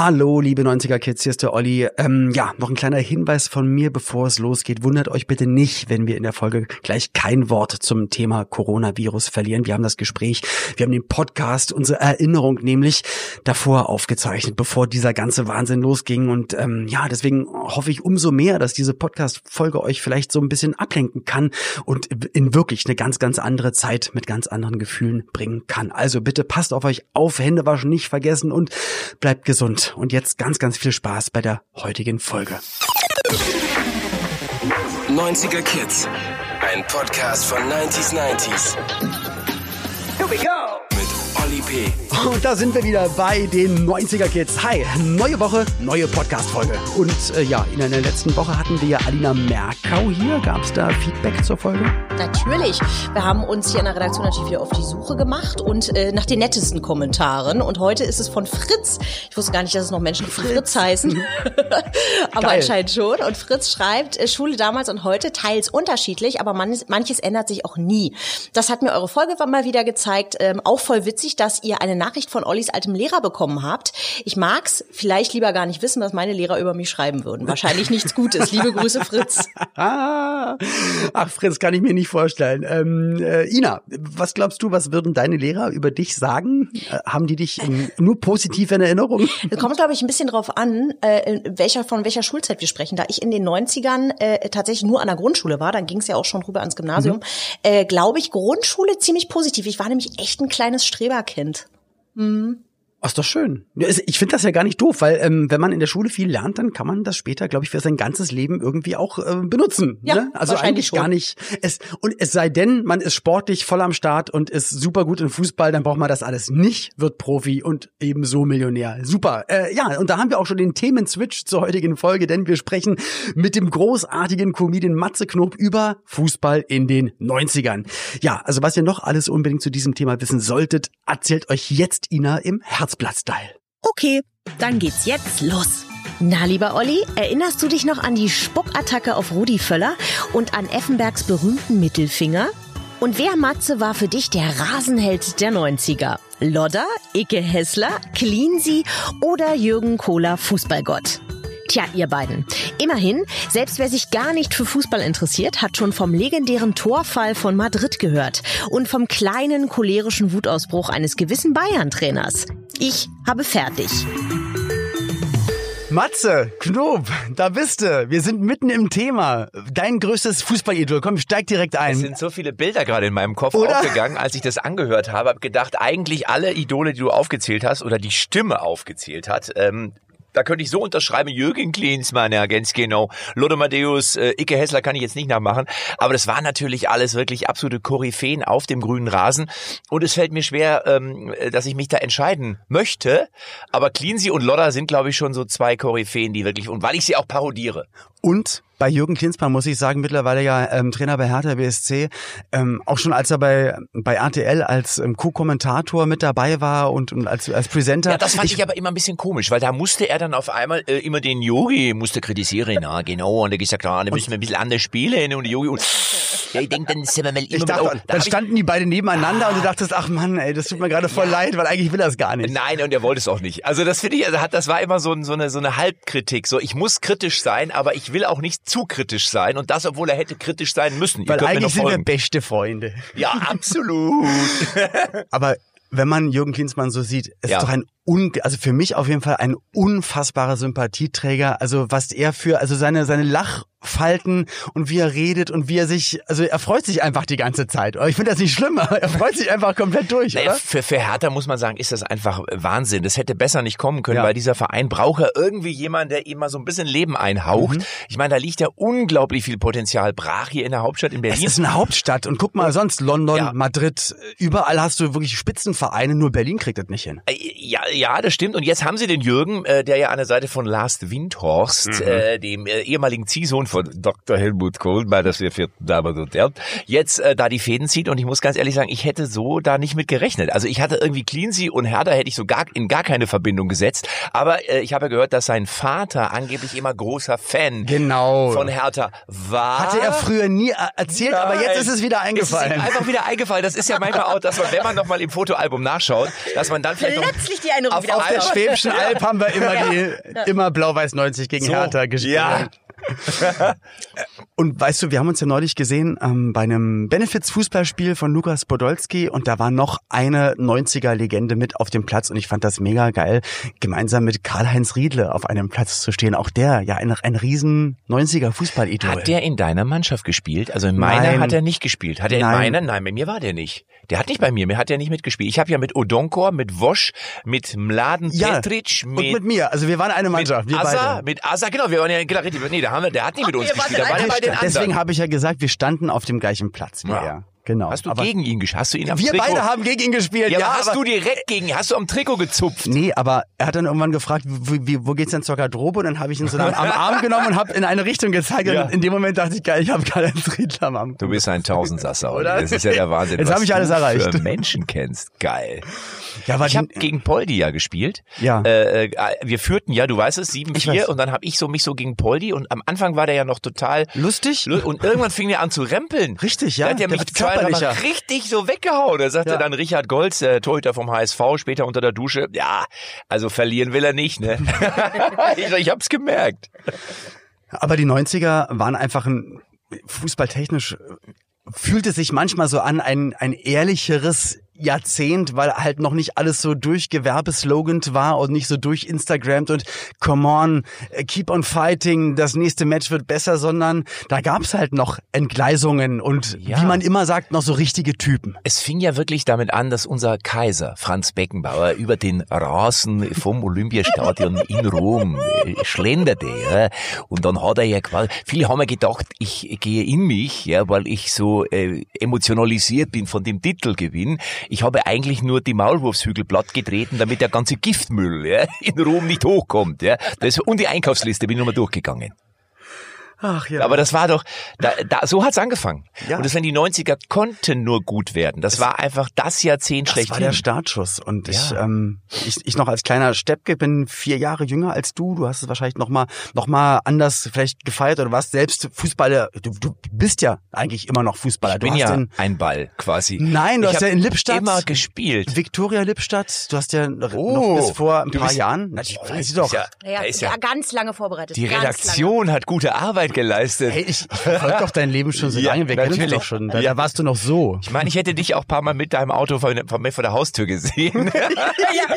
Hallo, liebe 90er Kids, hier ist der Olli. Ähm, ja, noch ein kleiner Hinweis von mir, bevor es losgeht. Wundert euch bitte nicht, wenn wir in der Folge gleich kein Wort zum Thema Coronavirus verlieren. Wir haben das Gespräch, wir haben den Podcast, unsere Erinnerung nämlich davor aufgezeichnet, bevor dieser ganze Wahnsinn losging. Und ähm, ja, deswegen hoffe ich umso mehr, dass diese Podcast-Folge euch vielleicht so ein bisschen ablenken kann und in wirklich eine ganz, ganz andere Zeit mit ganz anderen Gefühlen bringen kann. Also bitte passt auf euch auf, Hände waschen nicht vergessen und bleibt gesund. Und jetzt ganz, ganz viel Spaß bei der heutigen Folge. 90er Kids. Ein Podcast von 90s 90s. Here we go! Mit Olli P. Und da sind wir wieder bei den 90er Kids. Hi, neue Woche, neue Podcast-Folge. Und äh, ja, in der letzten Woche hatten wir ja Alina Merkau hier. Gab es da Feedback zur Folge? Natürlich. Wir haben uns hier in der Redaktion natürlich wieder auf die Suche gemacht und äh, nach den nettesten Kommentaren. Und heute ist es von Fritz. Ich wusste gar nicht, dass es noch Menschen Fritz, Fritz heißen. aber Geil. anscheinend schon. Und Fritz schreibt, äh, Schule damals und heute teils unterschiedlich, aber manches, manches ändert sich auch nie. Das hat mir eure Folge mal wieder gezeigt. Ähm, auch voll witzig, dass ihr eine Nachricht von Ollis altem Lehrer bekommen habt. Ich mag's vielleicht lieber gar nicht wissen, was meine Lehrer über mich schreiben würden. Wahrscheinlich nichts Gutes. Liebe Grüße, Fritz. Ach, Fritz, kann ich mir nicht vorstellen. Ähm, äh, Ina, was glaubst du, was würden deine Lehrer über dich sagen? Äh, haben die dich in, nur positiv in Erinnerung? Es kommt, glaube ich, ein bisschen drauf an, äh, welcher, von welcher Schulzeit wir sprechen. Da ich in den 90ern äh, tatsächlich nur an der Grundschule war, dann ging es ja auch schon rüber ans Gymnasium, mhm. äh, glaube ich, Grundschule ziemlich positiv. Ich war nämlich echt ein kleines Streberkind. Mhm. Ach, ist doch schön. Ich finde das ja gar nicht doof, weil ähm, wenn man in der Schule viel lernt, dann kann man das später, glaube ich, für sein ganzes Leben irgendwie auch äh, benutzen. Ja, ne? Also eigentlich schon. gar nicht. Es, und es sei denn, man ist sportlich voll am Start und ist super gut im Fußball, dann braucht man das alles nicht, wird Profi und ebenso Millionär. Super. Äh, ja, und da haben wir auch schon den Themen-Switch zur heutigen Folge, denn wir sprechen mit dem großartigen Comedian Matze Knob über Fußball in den 90ern. Ja, also was ihr noch alles unbedingt zu diesem Thema wissen solltet, erzählt euch jetzt Ina im Herzen. Herzblatt-Style. Okay, dann geht's jetzt los. Na, lieber Olli, erinnerst du dich noch an die Spuckattacke auf Rudi Völler und an Effenbergs berühmten Mittelfinger? Und wer Matze war für dich der Rasenheld der 90er? Lodder, Icke Hessler, Cleansy oder Jürgen Kohler Fußballgott? Tja, ihr beiden. Immerhin, selbst wer sich gar nicht für Fußball interessiert, hat schon vom legendären Torfall von Madrid gehört und vom kleinen cholerischen Wutausbruch eines gewissen Bayern-Trainers. Ich habe fertig. Matze, Knob, da bist du. Wir sind mitten im Thema. Dein größtes Fußballidol. Komm, steig direkt ein. Es sind so viele Bilder gerade in meinem Kopf oder? aufgegangen, als ich das angehört habe. Hab gedacht, eigentlich alle Idole, die du aufgezählt hast oder die Stimme aufgezählt hat, ähm, da könnte ich so unterschreiben, Jürgen Klinsmann, ja, ganz genau. Matthäus, äh, Icke Hessler kann ich jetzt nicht nachmachen. Aber das waren natürlich alles wirklich absolute Koryphäen auf dem grünen Rasen. Und es fällt mir schwer, ähm, dass ich mich da entscheiden möchte. Aber Cleansy und Lodder sind, glaube ich, schon so zwei Koryphäen, die wirklich, und weil ich sie auch parodiere. Und bei Jürgen Klinsmann muss ich sagen, mittlerweile ja ähm, Trainer bei Hertha BSC, ähm, auch schon als er bei, bei RTL als ähm, Co-Kommentator mit dabei war und, und als, als Presenter. Ja, das fand ich, ich, aber immer ein bisschen komisch, weil da musste er dann auf einmal äh, immer den Yogi musste kritisieren, ja genau, und er gesagt, ja, da müssen wir ein bisschen anders spielen. Und Yogi und ja, ich denke, dann sind wir mal immer ich dachte, mit, oh, dann standen die beide nebeneinander ah. und du dachtest, ach Mann, ey, das tut mir gerade voll ja. leid, weil eigentlich will er es gar nicht. Nein, und er wollte es auch nicht. Also das finde ich, also hat, das war immer so, so, eine, so eine Halbkritik. So, ich muss kritisch sein, aber ich will auch nicht zu kritisch sein und das, obwohl er hätte kritisch sein müssen. Weil eigentlich sind wir beste Freunde. Ja, absolut. aber wenn man Jürgen Klinsmann so sieht, ist ja. doch ein un, also für mich auf jeden Fall ein unfassbarer Sympathieträger. Also was er für, also seine seine Lach Falten und wie er redet und wie er sich, also er freut sich einfach die ganze Zeit. Ich finde das nicht schlimm, aber er freut sich einfach komplett durch, naja, oder? Für, für Hertha muss man sagen, ist das einfach Wahnsinn. Das hätte besser nicht kommen können, ja. weil dieser Verein braucht ja irgendwie jemanden, der ihm mal so ein bisschen Leben einhaucht. Mhm. Ich meine, da liegt ja unglaublich viel Potenzial brach hier in der Hauptstadt in Berlin. Es ist eine Hauptstadt und guck mal sonst, London, ja. Madrid, überall hast du wirklich Spitzenvereine, nur Berlin kriegt das nicht hin. Äh, ja, ja, das stimmt. Und jetzt haben sie den Jürgen, äh, der ja an der Seite von Lars Windhorst, mhm. äh, dem äh, ehemaligen Ziehsohn von Dr. Helmut Kohl bei der sehr vierten Damen und Herren, jetzt äh, da die Fäden zieht. Und ich muss ganz ehrlich sagen, ich hätte so da nicht mit gerechnet. Also ich hatte irgendwie Cleansy und Herder hätte ich so gar in gar keine Verbindung gesetzt. Aber äh, ich habe gehört, dass sein Vater angeblich immer großer Fan genau. von Hertha war. Hatte er früher nie erzählt, Nein. aber jetzt ist es wieder eingefallen. Es ist einfach wieder eingefallen. Das ist ja manchmal auch, dass man, wenn man nochmal im Fotoalbum nachschaut, dass man dann vielleicht plötzlich dir ein Erinnerung auf, wieder auf der. Schwäbischen Alb haben wir immer die immer Blau-Weiß 90 gegen So, Hertha gespielt. ja. Und weißt du, wir haben uns ja neulich gesehen ähm, bei einem Benefits-Fußballspiel von Lukas Podolski und da war noch eine 90er-Legende mit auf dem Platz und ich fand das mega geil, gemeinsam mit Karl-Heinz Riedle auf einem Platz zu stehen. Auch der, ja, ein, ein riesen 90er-Fußball-Idol. Hat der in deiner Mannschaft gespielt? Also in meiner Nein. hat er nicht gespielt. Hat er in Nein. meiner? Nein, bei mir war der nicht. Der hat nicht bei mir, mir hat er nicht mitgespielt. Ich habe ja mit Odonkor, mit Wosch, mit Mladen ja, Petric, und mit, mit mir. Also wir waren eine Mannschaft, mit wir Asa, beide. mit Asa, genau, wir waren ja genau, richtig. Nee, haben wir, der hat nicht mit uns gespielt, war. Deswegen habe ich ja gesagt, wir standen auf dem gleichen Platz. wir, Ja. Ja, genau. Hast du Aber gegen ihn gespielt? Hast du ihn am wir Trikot? beide haben gegen ihn gespielt. ja, Ja, aber hast aber, du direkt gegen, hast du am Trikot gezupft? Nee, aber er hat dann irgendwann gefragt, wo, wie, wo geht's denn zur Garderobe? Und dann habe ich ihn so am, am Arm genommen und habe in eine Richtung gezeigt. Ja. Und in dem Moment dachte ich, geil, ich habe gerade einen Riedler am Arm. Du bist ein Tausendsasser, Oder? Das ist ja der Wahnsinn. Jetzt was hab ich alles erreicht. Für Menschen kennst. Geil. Ja, aber Ich habe gegen Poldi ja gespielt. Ja. Äh, äh, wir führten ja, du weißt es, Ich 7-4 weiß. und dann habe ich so mich so gegen Poldi und am Anfang war der ja noch total lustig. lu- und irgendwann fing er an zu rempeln. Richtig, ja. Da hat Der mich zwei, körperlicher. richtig so weggehauen. Da sagte Ja. dann Richard Golz, der Torhüter vom HSV, später unter der Dusche, ja, also verlieren will er nicht, ne? ich, ich hab's gemerkt. Aber die 90er waren einfach ein fußballtechnisch fühlte sich manchmal so an ein ein ehrlicheres Jahrzehnt, weil halt noch nicht alles so durchgewerbeslogant war und nicht so durchinstagrammt und come on, äh, keep on fighting, das nächste Match wird besser, sondern da gab's halt noch Entgleisungen und Ja. wie man immer sagt, noch so richtige Typen. Es fing ja wirklich damit an, dass unser Kaiser Franz Beckenbauer über den Rasen vom Olympiastadion in Rom äh, schlenderte. Ja. Und dann hat er ja quasi, viele haben ja gedacht, ich gehe in mich, ja, weil ich so äh, emotionalisiert bin von dem Titelgewinn. Ich habe eigentlich nur die Maulwurfshügel platt getreten, damit der ganze Giftmüll ja, in Rom nicht hochkommt. Ja. Das, und die Einkaufsliste bin ich nochmal durchgegangen. Ach ja. Aber das war doch, da, da, so hat's angefangen. Ja. Und das, wenn die 90er konnten nur gut werden. Das war einfach das Jahrzehnt Das war der Startschuss und ich, Ja. ähm, ich, ich noch als kleiner Steppke bin vier Jahre jünger als du. Du hast es wahrscheinlich noch mal, noch mal anders vielleicht gefeiert oder warst selbst Fußballer. Du, du bist ja eigentlich immer noch Fußballer. ich du bin hast ja in ein Ball quasi. Nein, du ich hast ja in Lippstadt immer gespielt. Viktoria Lippstadt. Du hast ja noch Oh, bis vor ein paar bist- Jahren. Na, ich weiß doch. Ja, Ja, ja, ja, ganz lange vorbereitet. die ganz Redaktion hat gute Arbeit geleistet. Hey, ich, ich verfolge doch dein Leben schon so Ja, lange. Wir kennen natürlich. doch schon. Da, Ja. da warst du noch so. Ich meine, ich hätte dich auch ein paar Mal mit deinem Auto von, von mir vor der Haustür gesehen. Ja,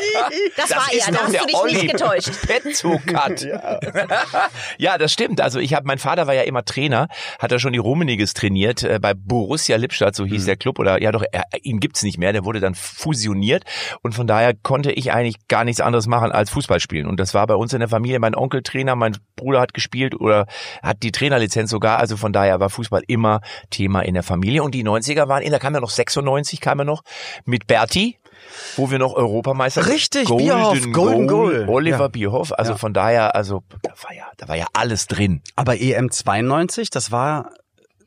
das, war er, da hast du dich nicht getäuscht. Petzokat. Ja. ja, das stimmt. Also ich habe, mein Vater war ja immer Trainer, hat er schon die Rummeniges trainiert äh, bei Borussia Lippstadt, so hieß der Club. Oder ja doch, er, ihn gibt's nicht mehr. Der wurde dann fusioniert und von daher konnte ich eigentlich gar nichts anderes machen als Fußball spielen. Und das war bei uns in der Familie. Mein Onkel Trainer, mein Bruder hat gespielt oder hat die Trainerlizenz sogar. Also von daher war Fußball immer Thema in der Familie. Und die 90er waren, in, da kam ja noch 96, kam er noch mit Berti. Wo wir noch Europameister Richtig, Golden Bierhoff, Golden Goal. Oliver Ja. Bierhoff. Also Ja. von daher, also da war ja, da war ja alles drin. Aber EM 92, das war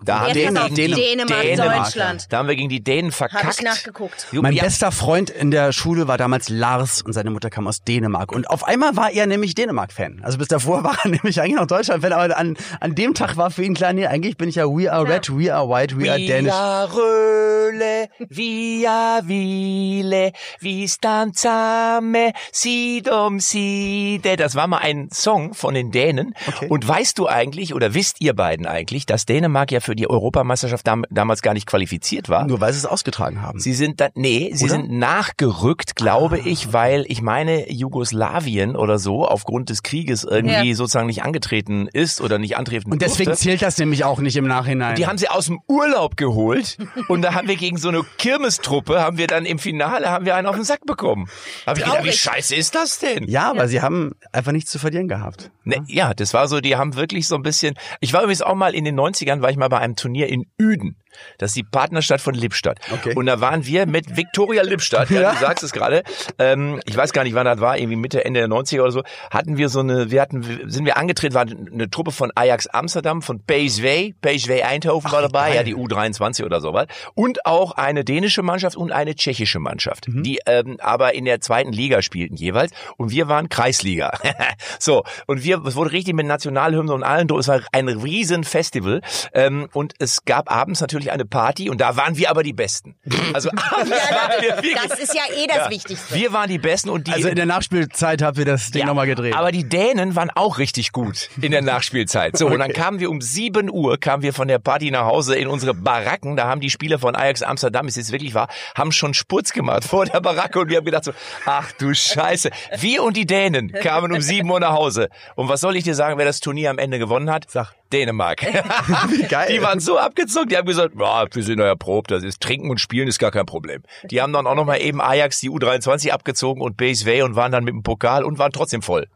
Da haben wir gegen die Dänemark, Dänemark, Deutschland. Da haben wir gegen die Dänen Habe verkackt. ich nachgeguckt. Mein ja, bester Freund in der Schule war damals Lars und seine Mutter kam aus Dänemark. Und auf einmal war er nämlich Dänemark-Fan. Also bis davor war er nämlich eigentlich noch Deutschland-Fan, aber an, an dem Tag war für ihn klar, nee, eigentlich bin ich ja We are red, we are white, we are Danish. Røle, via Hvile, vi stand sammen, side um side. Das war mal ein Song von den Dänen. Okay. Und weißt du eigentlich, oder wisst ihr beiden eigentlich, dass Dänemark ja für die Europameisterschaft dam damals gar nicht qualifiziert war? Nur weil sie es ausgetragen haben. Sie sind dann, nee, sie Oder? sind nachgerückt, glaube ich, weil ich meine, Jugoslawien oder so aufgrund des Krieges irgendwie Ja. sozusagen nicht angetreten ist oder nicht antreten und deswegen durfte. zählt das nämlich auch nicht im Nachhinein. Die haben sie aus dem Urlaub geholt und da haben wir gegen so eine Kirmestruppe, haben wir dann im Finale, haben wir einen auf den Sack bekommen. Hab ich gedacht, wie scheiße ist das denn? ja, aber sie haben einfach nichts zu verlieren gehabt. Ne, ja, das war so, die haben wirklich so ein bisschen. Ich war übrigens auch mal in den 90ern, war ich mal bei einem Turnier in Üden. Das ist die Partnerstadt von Lippstadt. Okay. Und da waren wir mit Viktoria Lippstadt, ja, du sagst es gerade. Ähm, ich weiß gar nicht, wann das war, irgendwie Mitte, Ende der 90er oder so, hatten wir so eine, wir hatten, sind wir angetreten, war eine Truppe von Ajax Amsterdam, von PSV, PSV Eindhoven war dabei, geil. ja, die U23 oder sowas. Und auch eine dänische Mannschaft und eine tschechische Mannschaft, Mhm. die ähm, aber in der zweiten Liga spielten jeweils. Und wir waren Kreisliga. so, und wir, es wurde richtig mit Nationalhymne und allen, es war ein riesen Festival. Ähm, Ähm, und es gab abends natürlich eine Party und da waren wir aber die Besten. Also abends waren wir wirklich, Das ist ja eh das Wichtigste. wir waren die Besten und die Also in der Nachspielzeit habt ihr das Ding ja, nochmal gedreht. Aber die Dänen waren auch richtig gut in der Nachspielzeit. So, und dann kamen wir um 7 Uhr, kamen wir von der Party nach Hause in unsere Baracken. Da haben die Spieler von Ajax Amsterdam, ist jetzt wirklich wahr, haben schon Spurz gemacht vor der Baracke und wir haben gedacht so, ach du Scheiße. Wir und die Dänen kamen um 7 Uhr nach Hause. Und was soll ich dir sagen, wer das Turnier am Ende gewonnen hat? Sag. Dänemark. geil. Die waren so abgezogen, die haben gesagt, ja, wir sind ja erprobt, das ist Trinken und Spielen ist gar kein Problem. Die haben dann auch nochmal eben Ajax die U23 abgezogen und BSW und waren dann mit dem Pokal und waren trotzdem voll.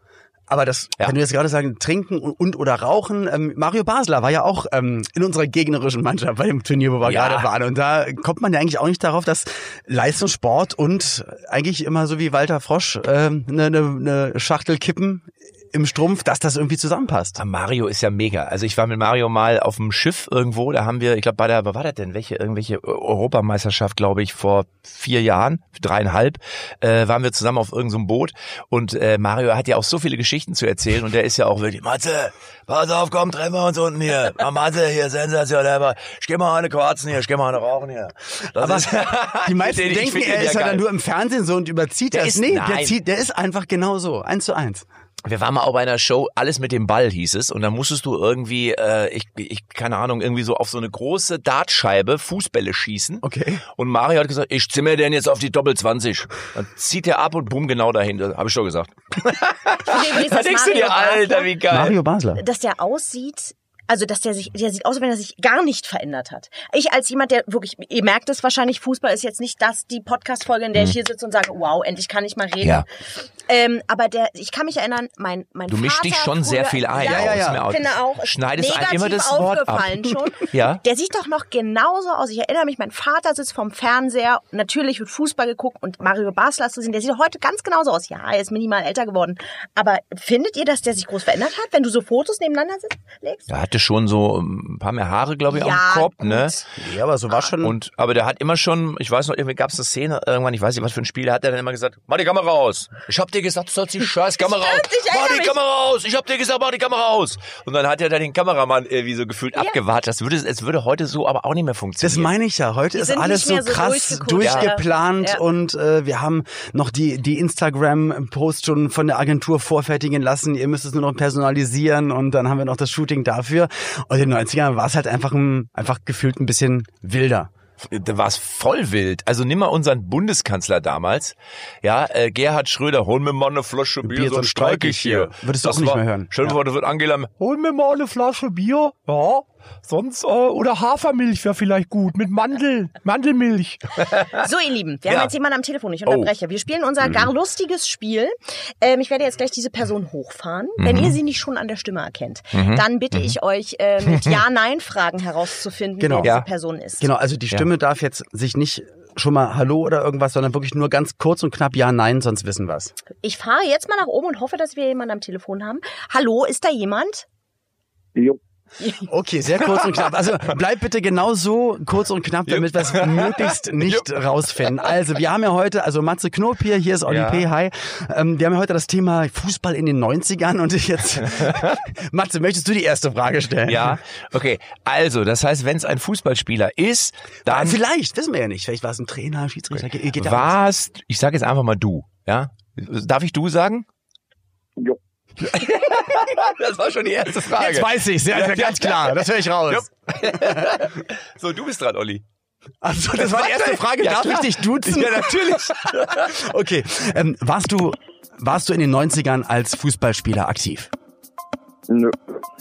Aber das, Ja. wenn du jetzt gerade sagen, trinken und, und oder rauchen, ähm, Mario Basler war ja auch ähm, in unserer gegnerischen Mannschaft bei dem Turnier, wo wir Ja. gerade waren. Und da kommt man ja eigentlich auch nicht darauf, dass Leistungssport und eigentlich immer so wie Walter Frosch ähm, eine ne, ne Schachtel kippen im Strumpf, dass das irgendwie zusammenpasst. Ah, Mario ist ja mega. Also ich war mit Mario mal auf dem Schiff irgendwo, da haben wir, ich glaube bei der, was war das denn, welche, irgendwelche Europameisterschaft, glaube ich, vor vier Jahren, dreieinhalb, äh, waren wir zusammen auf irgendeinem Boot und äh, Mario hat ja auch so viele Geschichten zu erzählen und der ist ja auch wirklich, Matze, pass auf, komm, treffen wir uns unten hier. Ah, Matze, hier, sensationell, aber ich geh mal eine Quarzen hier, ich geh mal eine rauchen hier. Das Aber ist- die meisten denken, er ist ja dann nur im Fernsehen so und überzieht Der das. ist- nee, der, nein. zieht, der ist einfach genau so, eins zu eins. Wir waren mal auch bei einer Show, alles mit dem Ball hieß es, und da musstest du irgendwie, äh, ich, ich, keine Ahnung, irgendwie so auf so eine große Dartscheibe Fußbälle schießen. Okay. Und Mario hat gesagt, ich zimmer den jetzt auf die Doppel 20. Dann zieht er ab und bumm genau dahinter. Habe ich schon gesagt. Übrigens, Da denkst du Mario dir, Alter, wie geil. Mario Basler. dass der aussieht, also dass der sich, der sieht aus, als wenn er sich gar nicht verändert hat. Ich als jemand, der wirklich, ihr merkt es wahrscheinlich, Fußball ist jetzt nicht das, die Podcast-Folge, in der ich hier sitze und sage, wow, endlich kann ich mal reden. Mhm. Ja. Ähm, aber der, ich kann mich erinnern, mein, mein Du Vater mischst dich schon sehr früher- viel ein. Ja, Ja, ja, ja, ja. ja. Aus Ich finde auch, Schneidest negativ immer das Wort ab. aufgefallen schon. Ja. Der sieht doch noch genauso aus. Ich erinnere mich, mein Vater sitzt vorm Fernseher, natürlich wird Fußball geguckt und Mario Basler zu sehen, der sieht heute ganz genauso aus. Ja, er ist minimal älter geworden. Aber findet ihr, dass der sich groß verändert hat, wenn du so Fotos nebeneinander legst? Er hatte schon so ein paar mehr Haare, glaube ich, Ja, am Kopf, gut. ne? Ja, aber so war schon. Und, aber der hat immer schon, ich weiß noch, irgendwie gab es eine Szene, irgendwann, ich weiß nicht, was für ein Spiel, da hat er dann immer gesagt, mach die Kamera aus. Ich hab dir gesagt, du sollst die scheiß Kamera aus. Mach die mich. Kamera aus. Ich hab dir gesagt, mach die Kamera aus. Und dann hat er da den Kameramann irgendwie so gefühlt abgewartet. Das würde, es würde heute so aber auch nicht mehr funktionieren. Das meine ich ja. Heute ist sind alles so so krass durchgeplant Ja. Ja. und äh, wir haben noch die, die Instagram-Posts schon von der Agentur vorfertigen lassen. Ihr müsst es nur noch personalisieren und dann haben wir noch das Shooting dafür. Und in den 90ern war es halt einfach, ein, einfach gefühlt ein bisschen wilder. da war es voll wild. Also nimm mal unseren Bundeskanzler damals, ja, äh, Gerhard Schröder, hol mir mal eine Flasche Bier, Bier, sonst streik ich hier. Würdest du auch nicht mehr hören. Stell dir vor, da wird Angela, hol mir mal eine Flasche Bier, ja, sonst, äh, oder Hafermilch wäre vielleicht gut, mit Mandeln, Mandelmilch. So, ihr Lieben, wir Ja. haben jetzt jemanden am Telefon, ich Oh. unterbreche. Wir spielen unser Mhm. gar lustiges Spiel. Ähm, ich werde jetzt gleich diese Person hochfahren. Wenn Mhm. ihr sie nicht schon an der Stimme erkennt, dann bitte ich euch, äh, mit Ja-Nein-Fragen herauszufinden, Genau. wer diese Ja. Person ist. Genau, also die Stimme darf jetzt sich nicht schon mal Hallo oder irgendwas, sondern wirklich nur ganz kurz und knapp Ja, Nein, sonst wissen wir's. Ich fahre jetzt mal nach oben und hoffe, dass wir jemanden am Telefon haben. Hallo, ist da jemand? Jo. Okay, sehr kurz und knapp. Also bleib bitte genau so kurz und knapp, damit wir es möglichst nicht rausfinden. Also wir haben ja heute, also Matze Knob hier, hier ist Oli Ja. P. Hi. Ähm, wir haben ja heute das Thema Fußball in den 90ern und jetzt, Matze, möchtest du die erste Frage stellen? Ja, okay. Also, das heißt, wenn es ein Fußballspieler ist, dann Vielleicht, wissen wir ja nicht. Vielleicht war es ein Trainer, Schiedsrichter, geht, geht ja warst, ich sage jetzt einfach mal du, ja? Darf ich du sagen? Jo. Das war schon die erste Frage. Jetzt weiß ich's, ja, ja, ganz klar, das höre ich raus. So, du bist dran, Olli. Also, das war die erste Frage, Ja, darf klar. ich dich duzen? Ja, natürlich. Okay, ähm, warst du, warst du in den 90ern als Fußballspieler aktiv? Nö.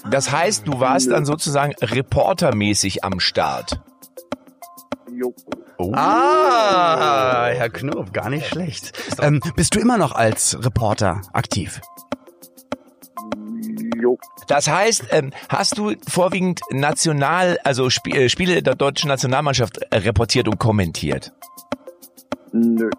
Das heißt, du warst dann sozusagen reportermäßig am Start. Jo. Ah, Herr Knob, gar nicht schlecht. Ähm, bist du immer noch als Reporter aktiv? Jo. Das heißt, ähm, hast du vorwiegend national, also Sp äh, Spiele der deutschen Nationalmannschaft reportiert und kommentiert? Nö.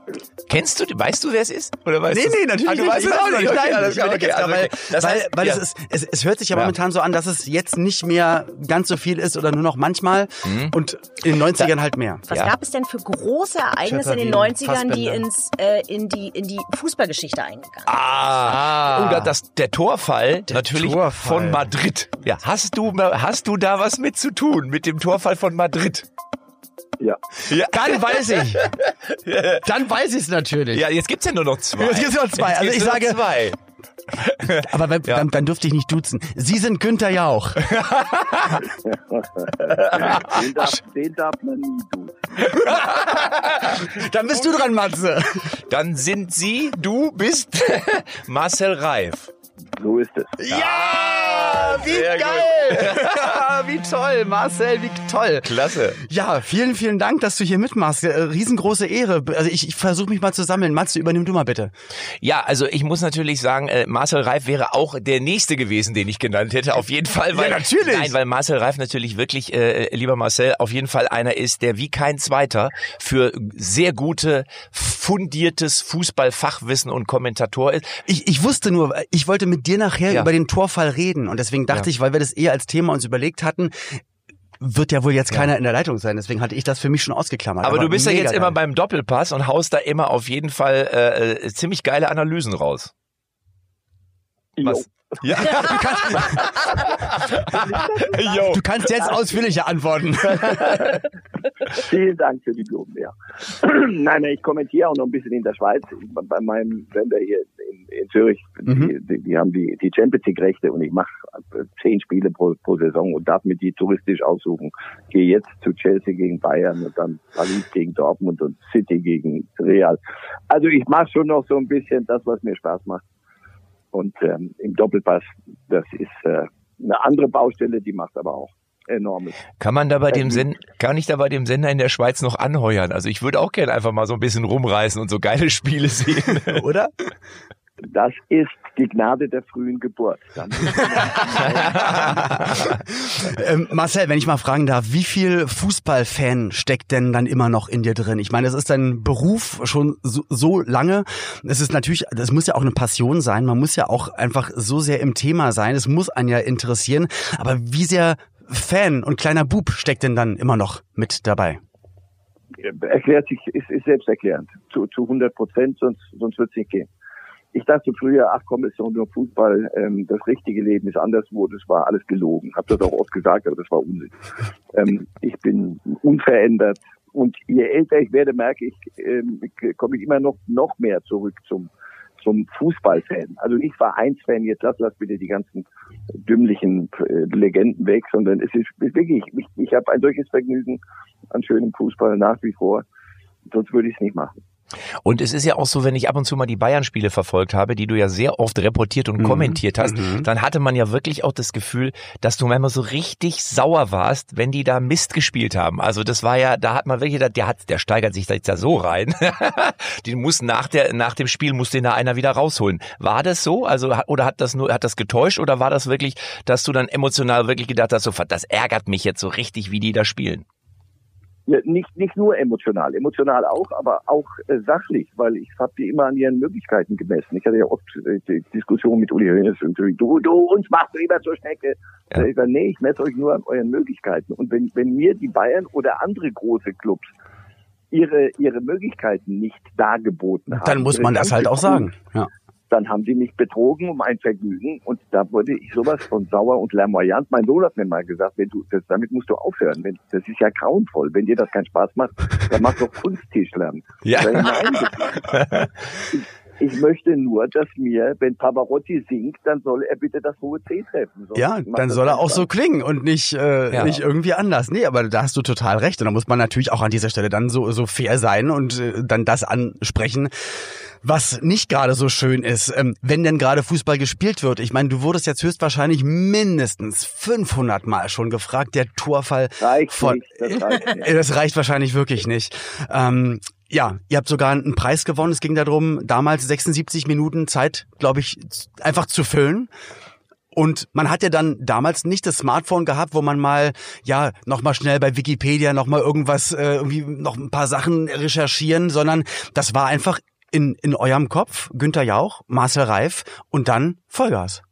Kennst du, weißt du, wer es ist? Oder weißt Nee, nee, natürlich Ah, du nicht. weißt Ich weiß auch nicht. Okay, Nein, okay, also okay. Das weil, heißt, weil ja. es, ist, es, es hört sich ja Ja. momentan so an, dass es jetzt nicht mehr ganz so viel ist oder nur noch manchmal und in den 90ern halt mehr. Was Ja. gab es denn für große Ereignisse in den Schöpferwien, 90ern, die Fassbender. ins, äh, in, die, in die Fußballgeschichte eingegangen sind? Ah, und das, der Torfall natürlich Torfall. von Madrid. Ja, hast du, hast du da was mit zu tun, mit dem Torfall von Madrid? Ja. Ja. Dann weiß ich. Dann weiß ich es natürlich. Ja, jetzt gibt's ja nur noch zwei. Jetzt gibt's nur noch zwei. Jetzt Also ich sage- zwei. Aber wenn, Ja. dann, dann dürfte ich nicht duzen. Sie sind Günther Jauch. Den darf, den darf man nie tun. Dann bist du dran, Matze. Dann sind sie, du bist Marcel Reif. So ist es. Ja, wie sehr gut. geil. wie toll, Marcel, wie toll. Klasse. Ja, vielen, vielen Dank, dass du hier mitmachst. Äh, Riesengroße Ehre. Also ich, ich versuche mich mal zu sammeln. Matze, übernimm du mal bitte. Ja, also ich muss natürlich sagen, äh, Marcel Reif wäre auch der nächste gewesen, den ich genannt hätte, auf jeden Fall. Weil, Ja, natürlich. Nein, weil Marcel Reif natürlich wirklich, äh, lieber Marcel, auf jeden Fall einer ist, der wie kein zweiter für sehr gute, fundiertes Fußballfachwissen und Kommentator ist. Ich, ich wusste nur, ich wollte mit dir nachher Ja. über den Torfall reden und deswegen dachte Ja. ich, weil wir das eher als Thema uns überlegt hatten, wird ja wohl jetzt keiner in der Leitung sein. Deswegen hatte ich das für mich schon ausgeklammert. Aber, du bist ja jetzt geil. immer beim Doppelpass und haust da immer auf jeden Fall äh, äh, ziemlich geile Analysen raus. Was? Ja. Jo. Du kannst jetzt ausführlicher antworten. Vielen Dank für die Blumen, ja. nein, nein, ich kommentiere auch noch ein bisschen in der Schweiz. Bei meinem Sender hier in, in Zürich, Mhm. die, die, die haben die, die Champions League Rechte und ich mache zehn Spiele pro, pro Saison und darf mir die touristisch aussuchen. Gehe jetzt zu Chelsea gegen Bayern und dann Paris gegen Dortmund und City gegen Real. Also ich mache schon noch so ein bisschen das, was mir Spaß macht. Und ähm, im Doppelpass, das ist äh, eine andere Baustelle, die macht aber auch enormes. Kann man da bei dem Sender, kann ich da bei dem Sender in der Schweiz noch anheuern? Also ich würde auch gerne einfach mal so ein bisschen rumreißen und so geile Spiele sehen. Oder? Das ist die Gnade der frühen Geburt. Ähm, Marcel, wenn ich mal fragen darf, wie viel Fußballfan steckt denn dann immer noch in dir drin? Ich meine, das ist dein Beruf schon so, so lange. Es ist natürlich, das muss ja auch eine Passion sein. Man muss ja auch einfach so sehr im Thema sein. Es muss einen ja interessieren. Aber wie sehr Fan und kleiner Bub steckt denn dann immer noch mit dabei? erklärt sich, ist, ist selbsterklärend. Zu, zu 100 Prozent, sonst, sonst wird es nicht gehen. Ich dachte früher, ach komm, ist doch nur Fußball, ähm, das richtige Leben ist anderswo, das war alles gelogen. Hab das auch oft gesagt, aber das war Unsinn. Ähm, ich bin unverändert und je älter ich werde, merke ich, ähm, komme ich immer noch, noch mehr zurück zum, zum Fußballfan. Also nicht Vereinsfan, jetzt lass, lass bitte die ganzen dümmlichen äh, Legenden weg, sondern es ist, ist wirklich, ich, ich habe ein solches Vergnügen an schönem Fußball nach wie vor, sonst würde ich es nicht machen. Und es ist ja auch so, wenn ich ab und zu mal die Bayern-Spiele verfolgt habe, die du ja sehr oft reportiert und Mhm. kommentiert hast, Mhm. dann hatte man ja wirklich auch das Gefühl, dass du manchmal so richtig sauer warst, wenn die da Mist gespielt haben. Also das war ja, da hat man wirklich gedacht, der hat, der steigert sich da jetzt da so rein. den muss nach der, nach dem Spiel muss den da einer wieder rausholen. War das so? Also, oder hat das nur, hat das getäuscht oder war das wirklich, dass du dann emotional wirklich gedacht hast, so, das ärgert mich jetzt so richtig, wie die da spielen? Ja, nicht, nicht nur emotional, emotional auch, aber auch äh, sachlich, weil ich habe die immer an ihren Möglichkeiten gemessen. Ich hatte ja oft äh, die Diskussion mit Uli Hoeneß und du, du uns machst immer zur Schnecke. Ja. Ich sage, nee, ich messe euch nur an euren Möglichkeiten. Und wenn, wenn mir die Bayern oder andere große Clubs ihre, ihre Möglichkeiten nicht dargeboten haben, Dann muss man das halt auch sagen. Ja. Dann haben die mich betrogen um ein Vergnügen und da wurde ich sowas von sauer und larmoyant. Mein Sohn hat mir mal gesagt, wenn du, das, damit musst du aufhören. Wenn, das ist ja grauenvoll. Wenn dir das keinen Spaß macht, dann mach doch Kunsttischlern. Ja. Ich, möchte nur, dass mir, wenn Pavarotti singt, dann soll er bitte das hohe C treffen. Sonst Ja, dann soll er auch so klingen und nicht, äh, Ja. nicht irgendwie anders. Nee, aber da hast du total recht. Und da muss man natürlich auch an dieser Stelle dann so, so fair sein und äh, dann das ansprechen, was nicht gerade so schön ist, ähm, wenn denn gerade Fußball gespielt wird. Ich meine, du wurdest jetzt höchstwahrscheinlich mindestens 500 Mal schon gefragt, der Torfall Reicht von... nicht, das reicht nicht. Das reicht wahrscheinlich wirklich nicht. Ähm, ja, ihr habt sogar einen Preis gewonnen. Es ging darum, damals 76 Minuten Zeit, glaube ich, einfach zu füllen. Und man hat ja dann damals nicht das Smartphone gehabt, wo man mal, ja, nochmal schnell bei Wikipedia nochmal irgendwas, äh, irgendwie noch ein paar Sachen recherchieren, sondern das war einfach in, in eurem Kopf, Günther Jauch, Marcel Reif und dann Vollgas.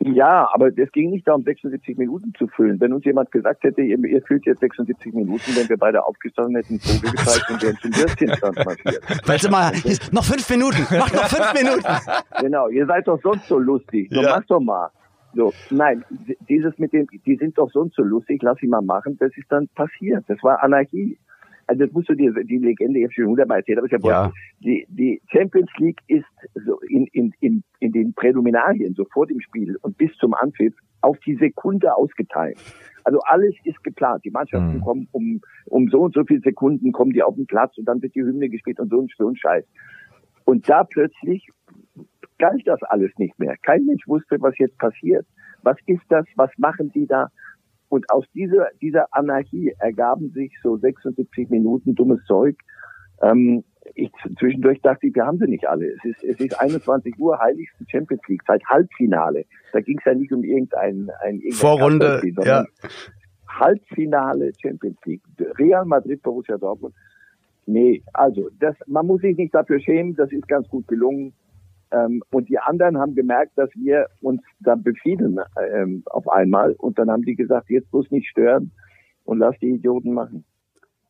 Ja, aber es ging nicht darum, 76 Minuten zu füllen. Wenn uns jemand gesagt hätte, ihr, ihr füllt jetzt 76 Minuten, wenn wir beide aufgestanden hätten, Vogel gezeigt und wären zum Würstchenstand marschiert. Weißt du mal, noch fünf Minuten, mach noch fünf Minuten. Genau, ihr seid doch sonst so lustig. So, ja. mach doch mal. So, nein, dieses mit dem, die sind doch sonst so lustig, lass sie mal machen, das ist dann passiert. Das war Anarchie also das musst du dir, die Legende, ich habe schon hundertmal erzählt, aber ich habe ja. die, die Champions League ist so in, in, in, in den Präliminarien, so vor dem Spiel und bis zum Anpfiff, auf die Sekunde ausgeteilt. Also alles ist geplant. Die Mannschaften mhm. kommen um, um so und so viele Sekunden, kommen die auf den Platz und dann wird die Hymne gespielt und so und so ein Scheiß. Und da plötzlich galt das alles nicht mehr. Kein Mensch wusste, was jetzt passiert. Was ist das? Was machen die da? Und aus dieser, dieser Anarchie ergaben sich so 76 Minuten dummes Zeug. Ähm, ich, zwischendurch dachte ich, wir haben sie nicht alle. Es ist, es ist 21 Uhr, heiligste Champions League, seit Halbfinale. Da ging es ja nicht um irgendein, ein, Vorrunde, ja. Halbfinale Champions League. Real Madrid, Borussia Dortmund. Nee, also das, man muss sich nicht dafür schämen, das ist ganz gut gelungen. Ähm, und die anderen haben gemerkt, dass wir uns da befielen ähm, auf einmal. Und dann haben die gesagt, jetzt bloß nicht stören und lass die Idioten machen.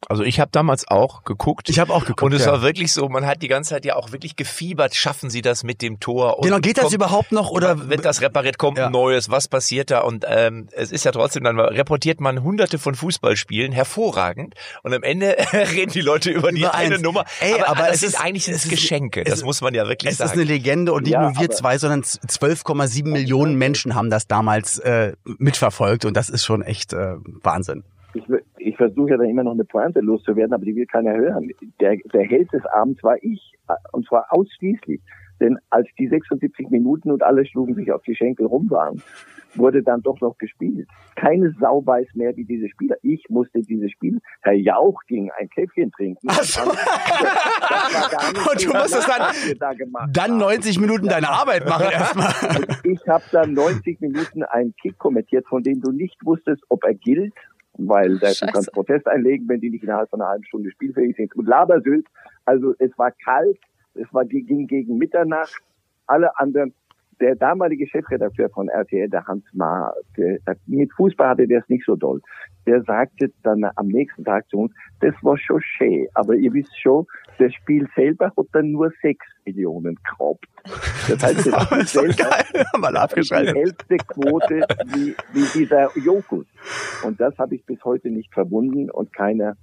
Also ich habe damals auch geguckt. Ich habe auch geguckt. Und es ja. war wirklich so, man hat die ganze Zeit ja auch wirklich gefiebert, schaffen sie das mit dem Tor? Und genau, geht das überhaupt noch oder wird das repariert, kommt ja. ein neues, was passiert da? Und ähm, es ist ja trotzdem, dann reportiert man hunderte von Fußballspielen, hervorragend. Und am Ende reden die Leute über, über die eine Nummer. Ey, aber, aber es ist eigentlich es ist, Geschenke, das muss man ja wirklich es sagen. Es ist eine Legende und nicht ja, nur wir zwei, sondern 12,7 Millionen Menschen haben das damals äh, mitverfolgt und das ist schon echt äh, Wahnsinn ich, ich versuche ja dann immer noch eine Pointe loszuwerden, aber die will keiner hören. Der, der Held des Abends war ich, und zwar ausschließlich. Denn als die 76 Minuten und alle schlugen sich auf die Schenkel rum waren, wurde dann doch noch gespielt. Keine Sau weiß mehr, wie diese Spieler. Ich musste dieses Spiel. Herr Jauch ging ein Käffchen trinken. Ach so. und du musstest dann, da dann 90 Minuten deine Arbeit machen erstmal. ich habe dann 90 Minuten einen Kick kommentiert, von dem du nicht wusstest, ob er gilt weil da, du kannst Protest einlegen, wenn die nicht innerhalb von einer halben Stunde spielfähig sind. Und Labersylt, also es war kalt, es war, ging gegen Mitternacht, alle anderen, der damalige Chefredakteur von RTL, der Hans Maar, der, mit Fußball hatte der es nicht so doll. Der sagte dann am nächsten Tag zu uns, das war schon schön, aber ihr wisst schon, das Spiel selber hat dann nur sechs Millionen gehabt. Das heißt, das Spiel selber Mal abgeschaltet. die hälfte Quote wie, wie dieser Jokus. Und das habe ich bis heute nicht verbunden und keiner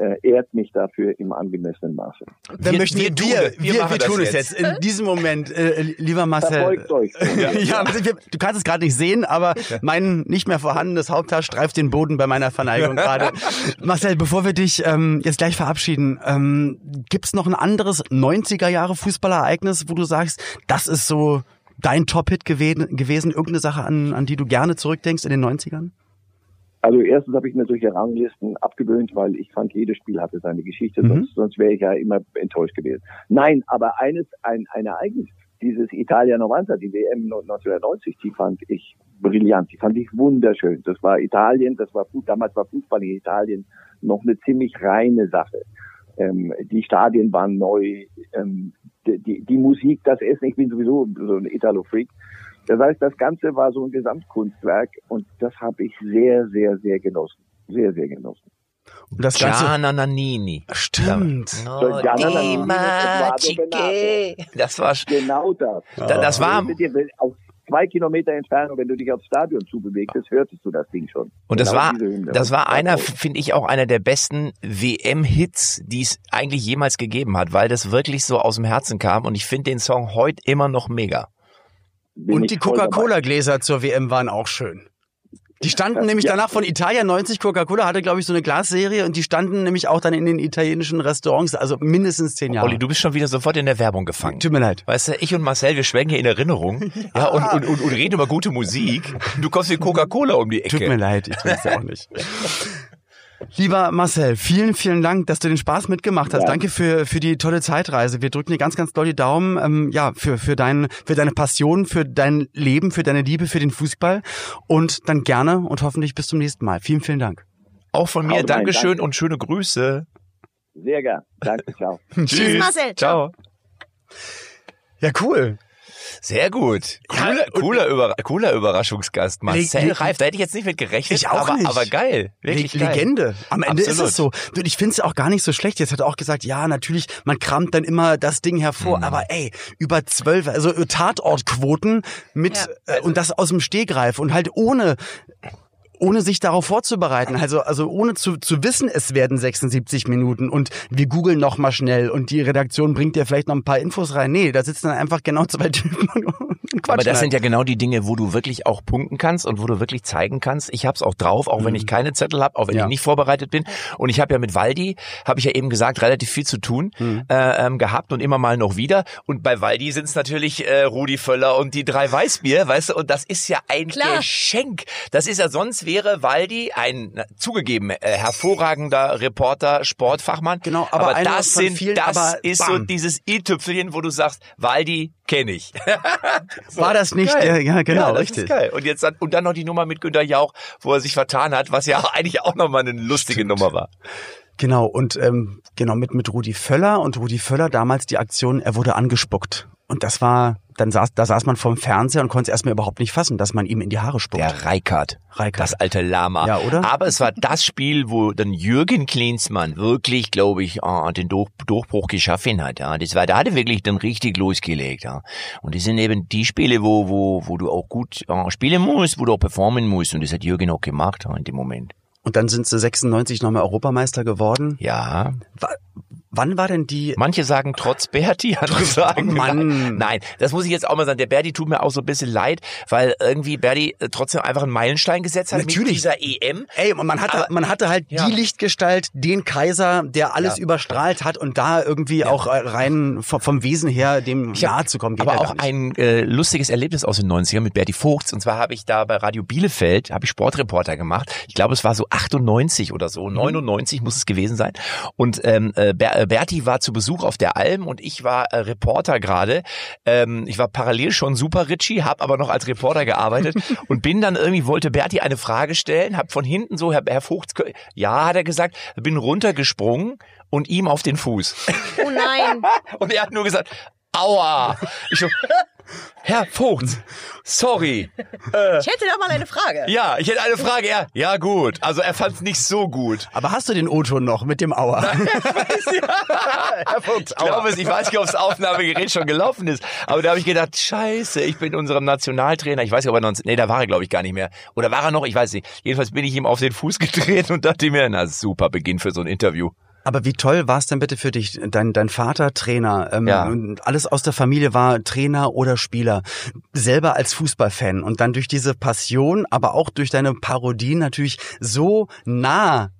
äh, ehrt mich dafür im angemessenen Maße. Dann wir, möchten wir, wir, wir, wir, wir tun es jetzt. in diesem Moment, äh, lieber Marcel. euch. ja, ja, du kannst es gerade nicht sehen, aber mein nicht mehr vorhandenes Haupthaar streift den Boden bei meiner Verneigung gerade. Marcel, bevor wir dich ähm, jetzt gleich verabschieden, ähm, gibt's noch ein anderes 90er Jahre Fußballereignis, wo du sagst, das ist so dein Top-Hit gewesen, gewesen, irgendeine Sache, an, an die du gerne zurückdenkst in den 90ern? Also erstens habe ich mir solche Ranglisten abgewöhnt, weil ich fand, jedes Spiel hatte seine Geschichte, mhm. sonst, sonst wäre ich ja immer enttäuscht gewesen. Nein, aber eines, ein, ein Ereignis, dieses Italia 90, die WM 1990, die fand ich brillant, die fand ich wunderschön. Das war Italien, das war damals war Fußball in Italien noch eine ziemlich reine Sache. Ähm, die Stadien waren neu, ähm, die, die, die Musik, das Essen, ich bin sowieso so ein Italo-Freak. Das heißt, das Ganze war so ein Gesamtkunstwerk und das habe ich sehr, sehr, sehr genossen. Sehr, sehr genossen. Und das Ganze. Gianna Nannini. Stimmt. Gianna Nannini, das war genau das. Oh. Das war auf zwei Kilometer Entfernung, wenn du dich aufs Stadion zubewegtest, hörtest du das Ding schon. Und das genau war, das war einer, finde ich, auch einer der besten WM-Hits, die es eigentlich jemals gegeben hat, weil das wirklich so aus dem Herzen kam. Und ich finde den Song heute immer noch mega. Und die Coca-Cola-Gläser zur WM waren auch schön. Die standen nämlich ja. danach von Italien 90. Coca-Cola hatte, glaube ich, so eine Glasserie und die standen nämlich auch dann in den italienischen Restaurants, also mindestens zehn Jahre. Olli, du bist schon wieder sofort in der Werbung gefangen. Tut mir leid. Weißt du, ich und Marcel, wir schwenken hier in Erinnerung ja, und, und, und, und reden über gute Musik. Du kommst wie Coca-Cola um die Ecke. Tut mir leid, ich es ja auch nicht. Lieber Marcel, vielen, vielen Dank, dass du den Spaß mitgemacht hast. Ja. Danke für, für die tolle Zeitreise. Wir drücken dir ganz, ganz doll die Daumen, ähm, ja, für, für, dein, für deine Passion, für dein Leben, für deine Liebe, für den Fußball. Und dann gerne und hoffentlich bis zum nächsten Mal. Vielen, vielen Dank. Auch von mir Dankeschön danke. und schöne Grüße. Sehr gern. Danke, ciao. Tschüss, Marcel. Ciao. Ja, cool. Sehr gut. Cooler, cooler, Über cooler Überraschungsgast. Marcel Le- Reif, da hätte ich jetzt nicht mit gerechnet. Ich auch aber, nicht. aber geil. Wirklich Le geil. Legende. Am Ende Absolut. ist es so. Und ich finde es auch gar nicht so schlecht. Jetzt hat er auch gesagt, ja, natürlich, man kramt dann immer das Ding hervor. Mhm. Aber ey, über zwölf, also Tatortquoten mit Ja. äh, und das aus dem Stehgreif und halt ohne ohne sich darauf vorzubereiten, also also ohne zu, zu wissen, es werden 76 Minuten und wir googeln noch mal schnell und die Redaktion bringt dir vielleicht noch ein paar Infos rein. Nee, da sitzen dann einfach genau zwei Typen und, quatschen. Aber das sind halt. ja genau die Dinge, wo du wirklich auch punkten kannst und wo du wirklich zeigen kannst. Ich hab's auch drauf, auch wenn ich keine Zettel habe, auch wenn Mhm. Ja. ich nicht vorbereitet bin. Und ich habe ja mit Waldi, habe ich ja eben gesagt, relativ viel zu tun Mhm. äh, ähm, gehabt und immer mal noch wieder. Und bei Waldi sind's natürlich äh, Rudi Völler und die drei Weißbier, weißt du. Und das ist ja ein Klar. Geschenk. Das ist ja sonst wäre Waldi ein zugegeben äh, hervorragender Reporter, Sportfachmann. Genau, aber einer das sind, vielen, das aber ist so dieses i-Tüpfelchen, wo du sagst, Waldi kenne ich. War das nicht Geil. ja genau, ja, richtig. Geil. Und jetzt dann, und dann noch die Nummer mit Günter Jauch, wo er sich vertan hat, was ja eigentlich auch nochmal eine lustige Nummer war. Genau, und ähm, genau mit, mit Rudi Völler und Rudi Völler damals die Aktion, er wurde angespuckt. Und das war, dann saß, da saß man vorm Fernseher und konnte es erstmal überhaupt nicht fassen, dass man ihm in die Haare spuckt. Der Reikart. Reikart. Das alte Lama. Ja, oder? Aber es war das Spiel, wo dann Jürgen Klinsmann wirklich, glaube ich, ah, den Durch, Durchbruch geschaffen hat. Ja. Das war, da hat er wirklich dann richtig losgelegt. Ja. Und das sind eben die Spiele, wo, wo, wo du auch gut ah, spielen musst, wo du auch performen musst. Und das hat Jürgen auch gemacht ja, in dem Moment. Und dann sind sie 96 nochmal Europameister geworden. Ja. Wa- Wann war denn die? Manche sagen trotz Berti, andere sagen Oh Mann. nein. Das muss ich jetzt auch mal sagen. Der Berti tut mir auch so ein bisschen leid, weil irgendwie Berti äh, trotzdem einfach einen Meilenstein gesetzt hat mit Natürlich. dieser E EM. Ey, und man hatte, Aber- man hatte halt Ja. die Lichtgestalt, den Kaiser, der alles Ja. überstrahlt hat und da irgendwie auch äh, rein vom, vom Wesen her dem Ich nahe zu kommen geht aber ja auch ein äh, lustiges Erlebnis aus den 90ern mit Berti Vogts. Und zwar habe ich da bei Radio Bielefeld, habe ich Sportreporter gemacht. Ich glaube, es war so 98 oder so, 99 muss es gewesen sein. Und ähm, äh, Ber äh, Berti war zu Besuch auf der Alm und ich war äh, Reporter gerade. Ähm, ich war parallel schon Super Ritchie, habe aber noch als Reporter gearbeitet und bin dann irgendwie, wollte Berti eine Frage stellen, habe von hinten so, Herr, Herr Vogts, ja, hat er gesagt, bin runtergesprungen und ihm auf den Fuß. Oh nein. Und er hat nur gesagt, aua. Ich so, Herr Vogt, sorry. Ich hätte da mal eine Frage. Ja, ich hätte eine Frage. Er, ja gut. Also er fand es nicht so gut. Aber hast du den O-Ton noch mit dem Auer? Herr Vogt, Ich glaube es, ich weiß nicht, ob das Aufnahmegerät schon gelaufen ist. Aber da habe ich gedacht, scheiße, ich bin unserem Nationaltrainer. Ich weiß nicht, ob er noch, nee, da war er glaube ich gar nicht mehr. Oder war er noch? Ich weiß nicht. Jedenfalls bin ich ihm auf den Fuß getreten und dachte mir, na super, Beginn für so ein Interview. Aber wie toll war es denn bitte für dich? Dein, dein Vater Trainer, ähm, Ja. und alles aus der Familie war Trainer oder Spieler. Selber als Fußballfan und dann durch diese Passion, aber auch durch deine Parodien natürlich so nah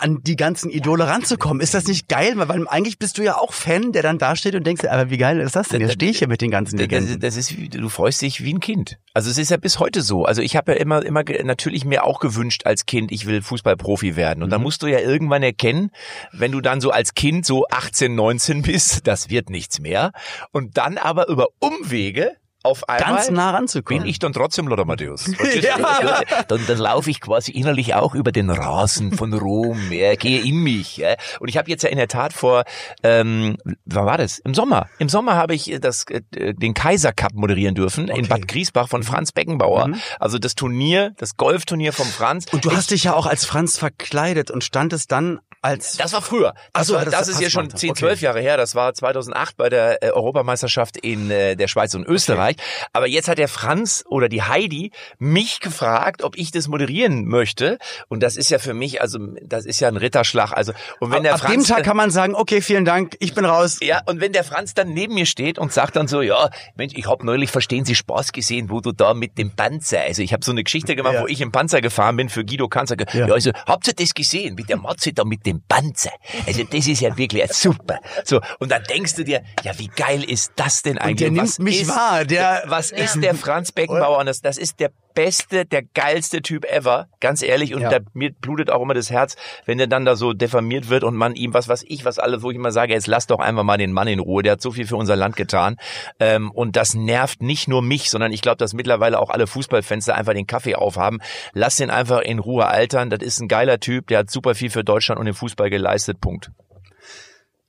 an die ganzen Idole ranzukommen. Ist das nicht geil? Weil, eigentlich bist du ja auch Fan, der dann da steht und denkst, aber wie geil ist das denn? Jetzt stehe ich hier mit den ganzen Das, Legenden. das ist, wie- du freust dich wie ein Kind. Also es ist ja bis heute so. Also ich habe ja immer, immer natürlich mir auch gewünscht als Kind, ich will Fußballprofi werden. Und dann musst du ja irgendwann erkennen, wenn du dann so als Kind so 18, 19 bist, das wird nichts mehr. Und dann aber über Umwege auf einmal Ganz nah ranzukommen. bin ich dann trotzdem Lothar Matthäus. dann, dann laufe ich quasi innerlich auch über den Rasen von Rom, ja, gehe in mich. Ja. Und ich habe jetzt ja in der Tat vor, ähm, wann war das? Im Sommer. Im Sommer habe ich das, äh, den Kaiser Cup moderieren dürfen in Okay. Bad Griesbach von Franz Beckenbauer. Also das Turnier, das Golfturnier vom Franz. und du ich, hast dich ja auch als Franz verkleidet und standest dann als das war früher. Das, Ach so, war, das- das, ist ja schon gemacht. 10, Okay. 12 Jahre her. Das war 2008 bei der äh, Europameisterschaft in äh, der Schweiz und Österreich. Aber jetzt hat der Franz oder die Heidi mich gefragt, ob ich das moderieren möchte. Und das ist ja für mich, also das ist ja ein Ritterschlag. Also und wenn der ab Franz dem Tag kann man sagen, okay, vielen Dank, ich bin raus. ja, und wenn der Franz dann neben mir steht und sagt dann so, ja, Mensch, ich habe neulich, verstehen Sie, Spaß gesehen, wo du da mit dem Panzer, also ich habe so eine Geschichte gemacht, Ja. wo ich im Panzer gefahren bin für Guido Kanzer. Ja. Ja. also, habt ihr das gesehen, mit der Matze da mit dem Panzer? Also das ist ja wirklich super. So, und dann denkst du dir, ja, wie geil ist das denn eigentlich? der nimmt Was mich wahr, der- was ist der Franz Beckenbauer? Und das, das ist der beste, der geilste Typ ever, ganz ehrlich. Und Ja. da, mir blutet auch immer das Herz, wenn der dann da so diffamiert wird und man ihm was, was ich, was alles, wo ich immer sage, jetzt lass doch einfach mal den Mann in Ruhe, der hat so viel für unser Land getan. Ähm, und das nervt nicht nur mich, sondern ich glaube, dass mittlerweile auch alle Fußballfans da einfach den Kaffee aufhaben. Lass den einfach in Ruhe altern. Das ist ein geiler Typ, der hat super viel für Deutschland und den Fußball geleistet. Punkt.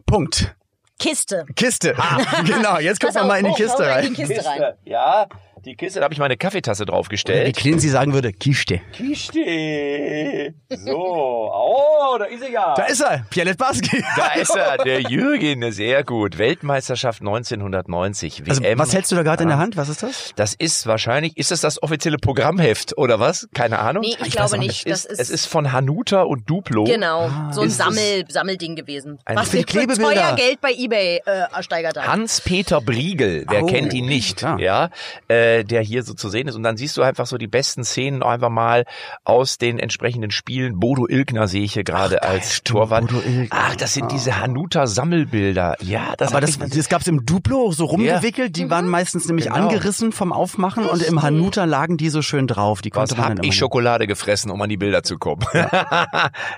Punkt. Kiste. Kiste. genau, jetzt gucken Pass wir mal in die Kiste rein. in die Kiste rein. Ja, die Kiste, da habe ich meine Kaffeetasse Wie draufgestellt. Cleansy sagen würde, Kiste. Kiste. So, oh, da ist er ja. Da ist er, Pierre Letbarski. Da ist er, der Jürgen, sehr gut. Weltmeisterschaft 1990. Also, WM. was hältst du da gerade in der Hand? Was ist das? Das ist wahrscheinlich, ist das das offizielle Programmheft oder was? Keine Ahnung. Nee, ich, Ich glaube nicht. es, Das ist, ist, es ist von Hanuta und Duplo. genau so ein Sammel, Sammelding gewesen. Ein- was Für teuer Geld bei eBay äh, ersteigert haben. Hans-Peter Briegel, wer Oh, kennt ihn nicht, ja. ja, äh, der hier so zu sehen ist. Und dann siehst du einfach so die besten Szenen einfach mal aus den entsprechenden Spielen. Bodo Ilgner sehe ich hier gerade als stimmt, Torwart. Bodo Ilgner. Ach, das sind diese Hanuta-Sammelbilder. Ja, das Aber das, das gab's im Duplo so rumgewickelt. Die waren meistens nämlich Genau. angerissen vom Aufmachen und im Hanuta lagen die so schön drauf. Die konnte Was man hab ich Schokolade gefressen, um an die Bilder zu kommen?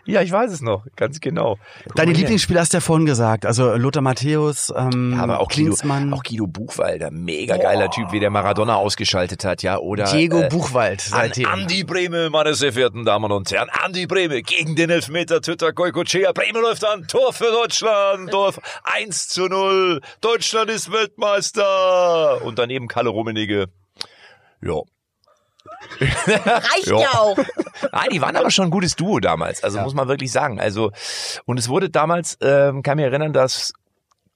Ja, ich weiß es noch, ganz genau. Guck Deine. Lieblingsspieler hast du ja vorhin gesagt. Also Lothar Matthäus, ähm, Ja, aber auch Guido, Klinsmann, auch Guido Buchwalder, mega geiler Typ, wie der Maradona ausgeschaltet hat, ja, oder Diego äh, Buchwald an seitdem. Andi Breme, meine sehr verehrten Damen und Herren, Andi Breme gegen den Elfmeter Tütter Goikochea. Breme läuft an, Tor für Deutschland, Tor 1 zu 0, Deutschland ist Weltmeister. Und daneben Kalle Rummenigge. Ja. Reicht Ja. ja auch. Nein, die waren aber schon ein gutes Duo damals. Also muss man wirklich sagen. Also und es wurde damals, ähm, kann mich erinnern, dass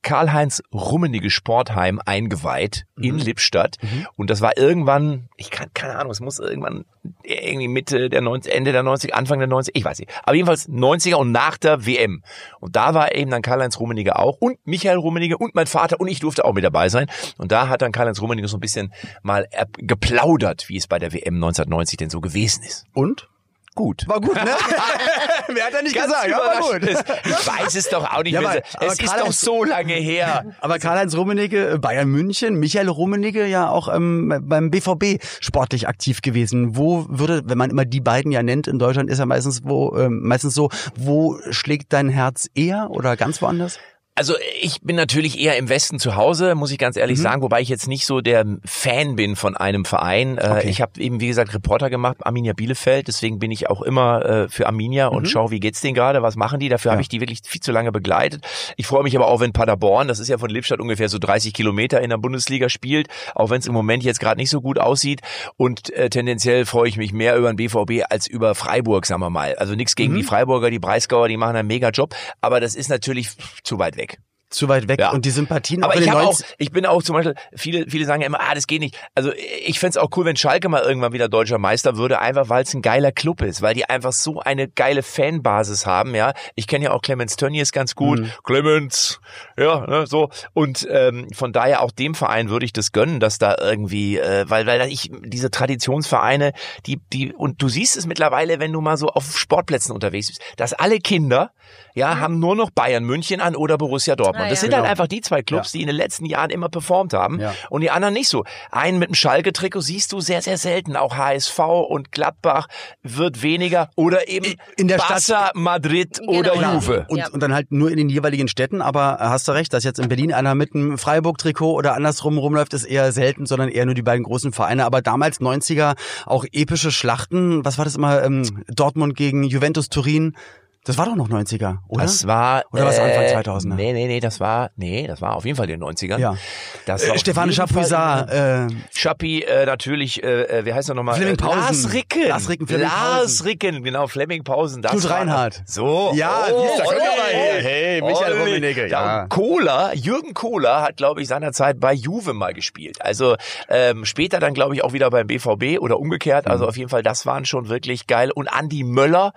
Karl-Heinz Rummenigge Sportheim eingeweiht in Lippstadt. Und das war irgendwann, ich kann, keine Ahnung, es muss irgendwann irgendwie Mitte der 90, Ende der 90, Anfang der 90, ich weiß nicht. Aber jedenfalls 90er und nach der WM. Und da war eben dann Karl-Heinz Rummenigge auch und Michael Rummenigge und mein Vater und ich durfte auch mit dabei sein. Und da hat dann Karl-Heinz Rummenigge so ein bisschen mal er- geplaudert, wie es bei der WM 1990 denn so gewesen ist. Und? Gut. War gut, ne? Wer hat ja nicht Ganz gesagt, aber gut. überraschend. Ich weiß es doch auch nicht Ja, mehr. es ist doch so lange her. Aber Karl-Heinz Rummenigge, äh, Bayern München, Michael Rummenigge ja auch ähm, beim BVB sportlich aktiv gewesen. Wo würde, wenn man immer die beiden ja nennt in Deutschland, ist ja meistens wo ähm, meistens so, wo schlägt dein Herz eher oder ganz woanders? Also ich bin natürlich eher im Westen zu Hause, muss ich ganz ehrlich Mhm. sagen, wobei ich jetzt nicht so der Fan bin von einem Verein. Äh, Okay. Ich habe eben, wie gesagt, Reporter gemacht, Arminia Bielefeld, deswegen bin ich auch immer äh, für Arminia und schaue, wie geht's denen gerade, was machen die. Dafür Mhm. Ja. habe ich die wirklich viel zu lange begleitet. Ich freue mich aber auch, wenn Paderborn, das ist ja von Lippstadt ungefähr so 30 Kilometer in der Bundesliga spielt, auch wenn es im Moment jetzt gerade nicht so gut aussieht. Und äh, tendenziell freue ich mich mehr über den BVB als über Freiburg, sagen wir mal. Also nichts gegen Mhm. die Freiburger, die Breisgauer, die machen einen mega Job, aber das ist natürlich zu weit weg. Zu weit weg Ja. und die Sympathien Aber ich, auch, 90 ich bin auch zum Beispiel, viele, viele sagen ja immer, ah, das geht nicht. Also ich fänd's auch cool, wenn Schalke mal irgendwann wieder deutscher Meister würde, einfach weil es ein geiler Club ist, weil die einfach so eine geile Fanbasis haben, ja. Ich kenne ja auch Clemens Tönnies ganz gut. Mhm. Clemens, ja, ne, so. Und ähm, von daher auch dem Verein würde ich das gönnen, dass da irgendwie, äh, weil, weil ich diese Traditionsvereine, die, die, und du siehst es mittlerweile, wenn du mal so auf Sportplätzen unterwegs bist, dass alle Kinder, ja, haben nur noch Bayern München an oder Borussia Dortmund. Ah, das sind halt Genau. einfach die zwei Clubs, die in den letzten Jahren immer performt haben Ja. und die anderen nicht so. Einen mit dem Schalke-Trikot siehst du sehr, sehr selten. Auch HSV und Gladbach wird weniger oder eben In der Barca, Stadt- Madrid Genau. oder. Juve. Und, Ja. und dann halt nur in den jeweiligen Städten, aber hast du recht, dass jetzt in Berlin einer mit einem Freiburg-Trikot oder andersrum rumläuft, ist eher selten, sondern eher nur die beiden großen Vereine. Aber damals 90er auch epische Schlachten, was war das immer, ähm, Dortmund gegen Juventus Turin, das war doch noch 90er, oder? Das war Oder was äh, Anfang 2000er? Nee, nee, nee, das war nee, das war auf jeden Fall den 90ern. Ja. Das war Äh, Stefan Chapuisat, äh, Schappi, äh, natürlich, äh, äh, wie heißt er nochmal? Flemming Äh, Pausen. Lars Ricken. Lars Ricken, Flemming Lars. Ricken, genau, Flemming Pausen. Das Knut Reinhardt. So. Ja, oh, Olli. mal hier. Hey, Michael Olli. Rummenigge, ja. Kohler, Jürgen Kohler hat, glaube ich, seinerzeit bei Juve mal gespielt. Also ähm, später dann, glaube ich, auch wieder beim BVB oder umgekehrt. Mhm. Also auf jeden Fall, das waren schon wirklich geil. Und Andi Möller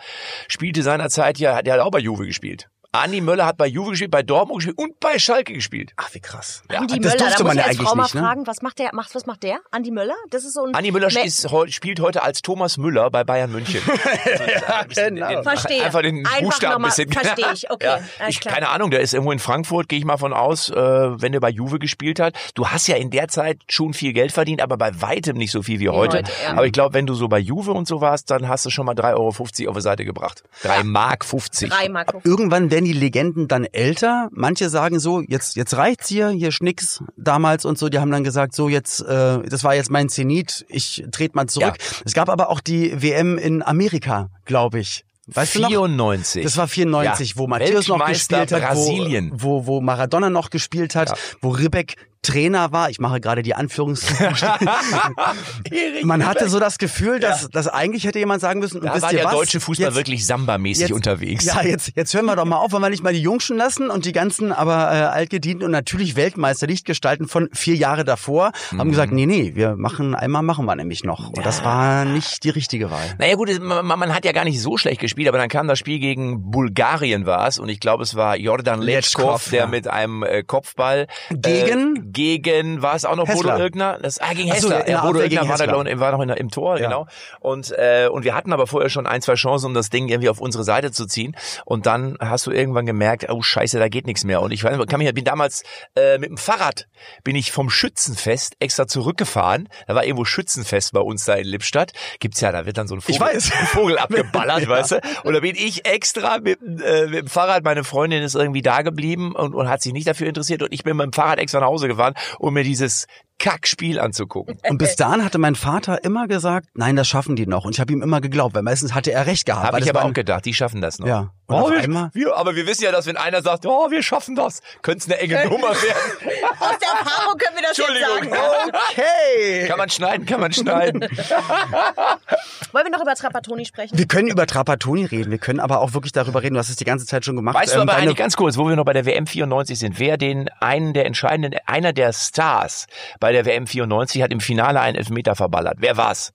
spielte seinerzeit ja, der hat auch bei Juve gespielt. Andi Möller hat bei Juve gespielt, bei Dortmund gespielt und bei Schalke gespielt. Ach, wie krass. Ja. Andi das Möller, durfte da man ich ja eigentlich Frau mal nicht, ne? fragen, was macht der, macht, was macht der? Andi Möller? Das ist so ein... Andi Müller Me- ist, spielt heute als Thomas Müller bei Bayern München. ja, genau. Verstehe. Einfach den Einfach Buchstaben ein bisschen. verstehe ich, okay, Ja, ich, klar. keine Ahnung, der ist irgendwo in Frankfurt, gehe ich mal von aus, äh, wenn der bei Juve gespielt hat. Du hast ja in der Zeit schon viel Geld verdient, aber bei weitem nicht so viel wie heute. heute, ja. Aber ich glaube, wenn du so bei Juve und so warst, dann hast du schon mal 3,50 Euro auf die Seite gebracht. 3 Mark 50. Drei Mark. Irgendwann werden die Legenden dann älter. Manche sagen so, jetzt jetzt reicht's hier, hier Schnicks damals und so. Die haben dann gesagt, so jetzt, äh, das war jetzt mein Zenit, ich trete mal zurück. Es gab aber auch die WM in Amerika, glaube ich. Weißt du noch? 94. Das war 94, Ja. wo Matthäus noch gespielt hat, Brasilien. Wo, wo, wo Maradona noch gespielt hat, Ja. wo Ribbeck Trainer war. Ich mache gerade die Anführungszeichen. Man hatte so das Gefühl, dass, dass eigentlich hätte jemand sagen müssen, und da wisst war ihr der was? deutsche Fußball Jetzt- wirklich Samba-mäßig unterwegs. Ja, jetzt, jetzt hören wir doch mal auf, wollen wir nicht mal die Jungschen lassen und die ganzen aber äh, altgedienten und natürlich Weltmeister Lichtgestalten von vier Jahre davor haben gesagt, Mhm. nee, nee, wir machen, einmal machen wir nämlich noch. Und das war nicht die richtige Wahl. Naja gut, man, man hat ja gar nicht so schlecht gespielt, aber dann kam das Spiel gegen Bulgarien war es und ich glaube es war Jordan Letschkow, der ja. mit einem äh, Kopfball Gegen? äh, gegen war es auch noch Hessler. Bodo Irgendner? Das, ah, gegen so, Hessler. der ja, Bodo Irgendner war, da, glaub, war noch in im Tor, Ja. genau. Und äh, und wir hatten aber vorher schon ein, zwei Chancen, um das Ding irgendwie auf unsere Seite zu ziehen und dann hast du irgendwann gemerkt, oh Scheiße, da geht nichts mehr und ich weiß, kann mich, bin damals äh, mit dem Fahrrad bin ich vom Schützenfest extra zurückgefahren. Da war irgendwo Schützenfest bei uns da in Lippstadt. Gibt's ja, da wird dann so ein Vogel, ein Vogel abgeballert, weißt du? Und da bin ich extra mit, äh, mit dem Fahrrad, meine Freundin ist irgendwie da geblieben und, und hat sich nicht dafür interessiert und ich bin mit dem Fahrrad extra nach Hause gefahren, um mir dieses Kackspiel anzugucken. Und bis dahin hatte mein Vater immer gesagt, nein, das schaffen die noch. Und ich habe ihm immer geglaubt, weil meistens hatte er recht gehabt. Habe ich aber auch gedacht, die schaffen das noch. Ja. Und Oh, auf wir, einmal- wir, aber wir wissen ja, dass wenn einer sagt, oh, wir schaffen das, könnte es eine enge Nummer werden. Aus der Erfahrung können wir das jetzt sagen. Entschuldigung. Okay. Kann man schneiden, kann man schneiden. Wollen wir noch über Trapattoni sprechen? Wir können über Trapattoni reden, wir können aber auch wirklich darüber reden. Du hast es die ganze Zeit schon gemacht. Weißt du Ähm, aber deine- eigentlich ganz kurz, wo wir noch bei der WM 94 sind, wer den einen der entscheidenden, einer der Stars bei der WM 94 hat im Finale einen Elfmeter verballert. Wer war's?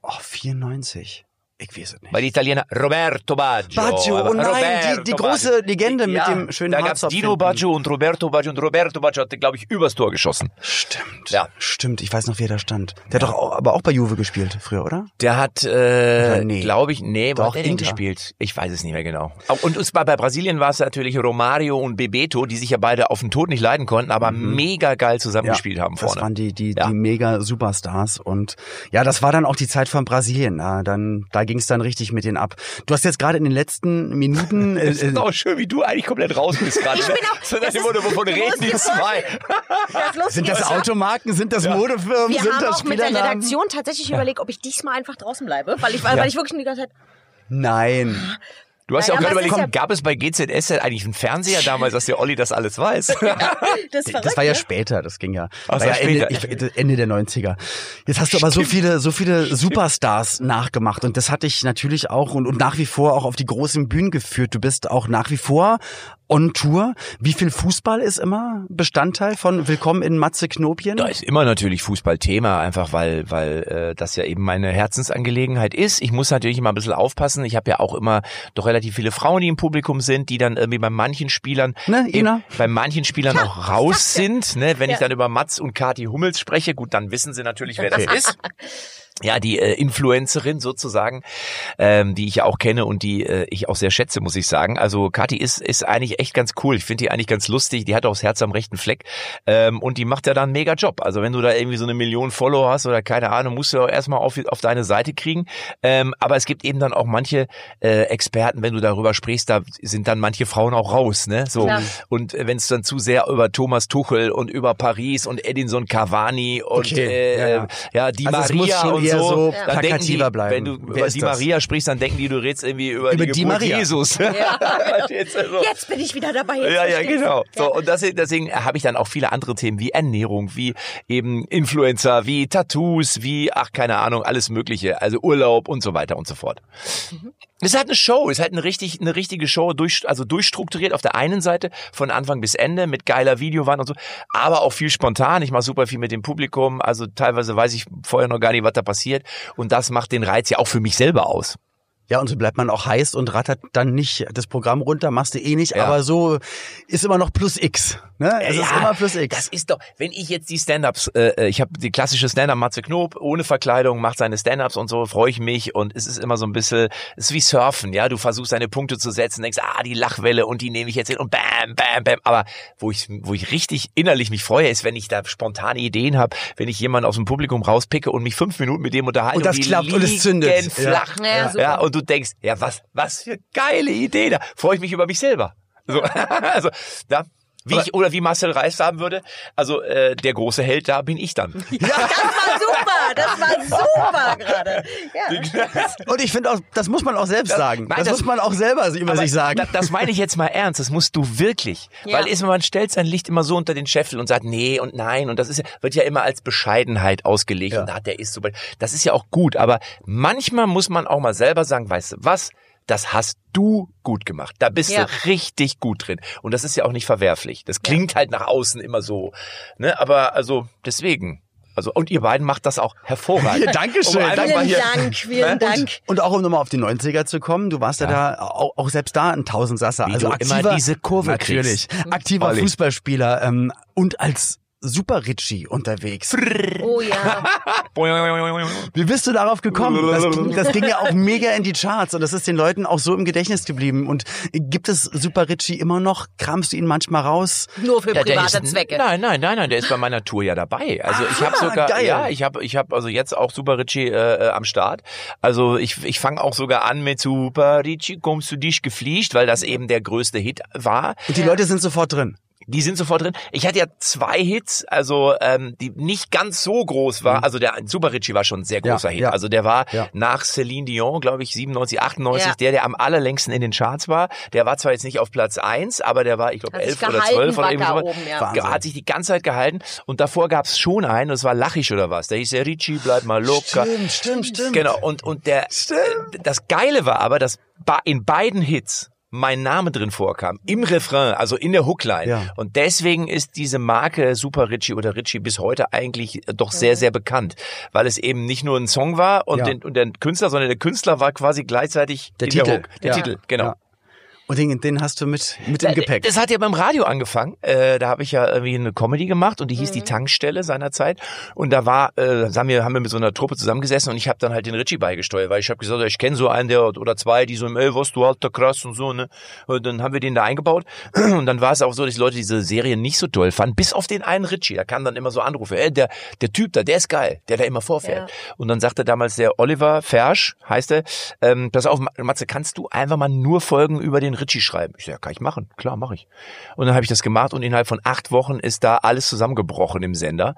Oh, 94. Ich weiß es nicht. Bei den Italiener Roberto Baggio. Baggio, oh nein, Roberto die, die große Baggio. Legende mit Ja, dem schönen Da gab's Haarzopf Dino. Baggio und Roberto Baggio und Roberto Baggio hat, glaube ich, übers Tor geschossen. Stimmt. Ja. Stimmt, ich weiß noch, wer da stand. Der hat doch auch, aber auch bei Juve gespielt früher, oder? Der hat, äh, nee? glaube ich, nee, wo Doch, hat Inter. gespielt? Ich weiß es nicht mehr genau. Und uns bei, bei Brasilien war es natürlich Romario und Bebeto, die sich ja beide auf den Tod nicht leiden konnten, aber mega geil zusammengespielt haben Das vorne. waren die, die, Ja. die mega Superstars. Und ja, das war dann auch die Zeit von Brasilien. Ja, dann, da ging es dann richtig mit denen ab. Du hast jetzt gerade in den letzten Minuten. Äh, Das ist auch schön, wie du eigentlich komplett raus bist gerade. Ich ne? bin auch- So das Motto, wovon reden die zwei? Das sind das Automarken? Sind das Modefirmen? Wir sind haben das auch mit der? Redaktion tatsächlich überlegt, ob ich diesmal einfach draußen bleibe, weil ich, weil, weil ich wirklich die ganze Zeit, Nein. Du hast ja auch gerade überlegt, ist gab es bei GZS eigentlich einen Fernseher damals, dass der Olli das alles weiß? das ist verrückt, Das war ja ne? später, das ging ja. Ach, war ja das Ende, später. ich, Ende der 90er. Jetzt hast du aber so viele, so viele Superstars nachgemacht und das hat dich natürlich auch und, und nach wie vor auch auf die großen Bühnen geführt. Du bist auch nach wie vor on Tour. Wie viel Fußball ist immer Bestandteil von Willkommen in Matze Knopien? Da ist immer natürlich Fußball Thema, einfach weil weil äh, das ja eben meine Herzensangelegenheit ist. Ich muss natürlich immer ein bisschen aufpassen. Ich habe ja auch immer doch relativ viele Frauen, die im Publikum sind, die dann irgendwie bei manchen Spielern Ne, Ina? bei manchen Spielern auch raus sind. Ne? Wenn ich Ja. dann über Mats und Kati Hummels spreche, gut, dann wissen sie natürlich, wer das ist. Ja, die äh, Influencerin sozusagen, ähm, die ich ja auch kenne und die äh, ich auch sehr schätze, muss ich sagen. Also Kathi ist ist eigentlich echt ganz cool. Ich finde die eigentlich ganz lustig. Die hat auch das Herz am rechten Fleck ähm, und die macht ja dann einen mega Job. Also wenn du da irgendwie so eine Million Follower hast oder keine Ahnung, musst du auch erstmal auf, auf deine Seite kriegen. Ähm, aber es gibt eben dann auch manche äh, Experten, wenn du darüber sprichst, da sind dann manche Frauen auch raus, ne? So Klar. und äh, wenn es dann zu sehr über Thomas Tuchel und über Paris und Edinson Cavani und Okay, äh, ja, ja. ja, die Also Maria schon und eher so, so dann denken die, plakativer bleiben. wenn du über die das? Maria sprichst, dann denken die, du redest irgendwie über, Über die die Geburt Maria. Jesus. Verstehst du? So. Jetzt bin ich wieder dabei. Jetzt Ja, ja, genau. So, Ja. und deswegen, deswegen habe ich dann auch viele andere Themen wie Ernährung, wie eben Influencer, wie Tattoos, wie, ach, keine Ahnung, alles Mögliche, also Urlaub und so weiter und so fort. Es ist halt eine Show, es ist halt eine richtig, eine richtige Show, durch, also durchstrukturiert auf der einen Seite von Anfang bis Ende mit geiler Videowand und so, aber auch viel spontan. Ich mache super viel mit dem Publikum, also teilweise weiß ich vorher noch gar nicht, was da passiert und das macht den Reiz ja auch für mich selber aus. Ja, und so bleibt man auch heiß und rattert dann nicht das Programm runter, machst du eh nicht, ja. aber so ist immer noch plus X. Ne? Es ja, ist immer plus X. Das ist doch, wenn ich jetzt die Stand-Ups, äh, äh ich habe die klassische Stand-Up Matze Knob, ohne Verkleidung, macht seine Stand-Ups und so, freue ich mich und es ist immer so ein bisschen, es ist wie Surfen, ja, du versuchst deine Punkte zu setzen, denkst, ah, die Lachwelle und die nehme ich jetzt hin und bam, bam, bam, aber wo ich, wo ich richtig innerlich mich freue, ist, wenn ich da spontane Ideen habe, wenn ich jemanden aus dem Publikum rauspicke und mich fünf Minuten mit dem unterhalte und das und klappt und es zündet. Flach, ja. Ja, ja, und du denkst, ja, was, was für geile Idee, da freue ich mich über mich selber. So, also, da, wie ich, oder wie Marcel Reis sagen würde, also äh, der große Held, da bin ich dann. Ja, das war super, das war super gerade. Ja. Und ich finde auch, das muss man auch selbst sagen. Nein, das, das, muss man auch selber über sich sagen. Das, das meine ich jetzt mal ernst, das musst du wirklich. Ja. Weil ist, man stellt sein Licht immer so unter den Scheffel und sagt nee und nein und das ist wird ja immer als Bescheidenheit ausgelegt ja. und ah, der ist so. Das ist ja auch gut, aber manchmal muss man auch mal selber sagen, weißt du was? Das hast du gut gemacht. Da bist ja. du richtig gut drin. Und das ist ja auch nicht verwerflich. Das klingt ja. halt nach außen immer so. Ne? Aber also deswegen. Also, und ihr beiden macht das auch hervorragend. Dankeschön. Um vielen hier, Dank, vielen und, Dank. Und auch um nochmal auf die 90er zu kommen, du warst ja, ja da auch, auch, selbst da ein Tausendsasser. Wie also aktiver, immer diese Kurve natürlich, kriegst. aktiver Olli. Fußballspieler ähm, und als Super Richie unterwegs. Oh ja. Wie bist du darauf gekommen? Das, das, ging ja auch mega in die Charts und das ist den Leuten auch so im Gedächtnis geblieben. Und gibt es Super Richie immer noch? Kramst du ihn manchmal raus? Nur für ja, private ist, Zwecke. Nein, nein, nein, nein, der ist bei meiner Tour ja dabei. Also ich habe sogar, geil. ja, ich habe, ich habe also jetzt auch Super Richie äh, am Start. Also ich, ich fange auch sogar an mit Super Richie, kommst du dich gefliegt, weil das eben der größte Hit war. Und die Leute sind sofort drin. Die sind sofort drin. Ich hatte ja zwei Hits, also ähm, die nicht ganz so groß war. Mhm. Also der Super Richie war schon ein sehr großer ja, Hit. Ja. Also der war ja. nach Celine Dion, glaube ich, 97, 98, der, der am allerlängsten in den Charts war. Der war zwar jetzt nicht auf Platz eins, aber der war, ich glaube, elf oder zwölf oder irgendwas. Oben, ja. Hat sich die ganze Zeit gehalten. Und davor gab es schon einen, das war Lachisch oder was. Der hieß der Richie, bleib mal locker. Stimmt, stimmt, stimmt. Genau. Und, und der, stimmt. das Geile war aber, dass in beiden Hits mein Name drin vorkam. Im Refrain, also in der Hookline. Ja. Und deswegen ist diese Marke Super Richie oder Richie bis heute eigentlich doch sehr, sehr bekannt. Weil es eben nicht nur ein Song war und, ja. den, und der Künstler, sondern der Künstler war quasi gleichzeitig der Titel. Der, Hook. der ja. Titel, genau. Und den, den hast du mit, mit im Gepäck. Das hat ja beim Radio angefangen. Äh, da habe ich ja irgendwie eine Comedy gemacht und die hieß mhm. die Tankstelle seinerzeit. Und da war, äh, haben wir, haben wir mit so einer Truppe zusammengesessen und ich habe dann halt den Richie beigesteuert, weil ich habe gesagt, ich kenne so einen der oder zwei, die so im ey, was du alter krass und so, ne? Und dann haben wir den da eingebaut. Und dann war es auch so, dass die Leute diese Serie nicht so toll fanden, bis auf den einen Richie. Da kam dann immer so Anrufe, ey, der, der Typ da, der ist geil, der da immer vorfährt. Ja. Und dann sagte damals der Oliver Fersch, heißt er, ähm, pass auf, Matze, kannst du einfach mal nur Folgen über den Richie schreiben? Ich sag, kann ich machen, klar, mache ich. Und dann habe ich das gemacht und innerhalb von acht Wochen ist da alles zusammengebrochen im Sender.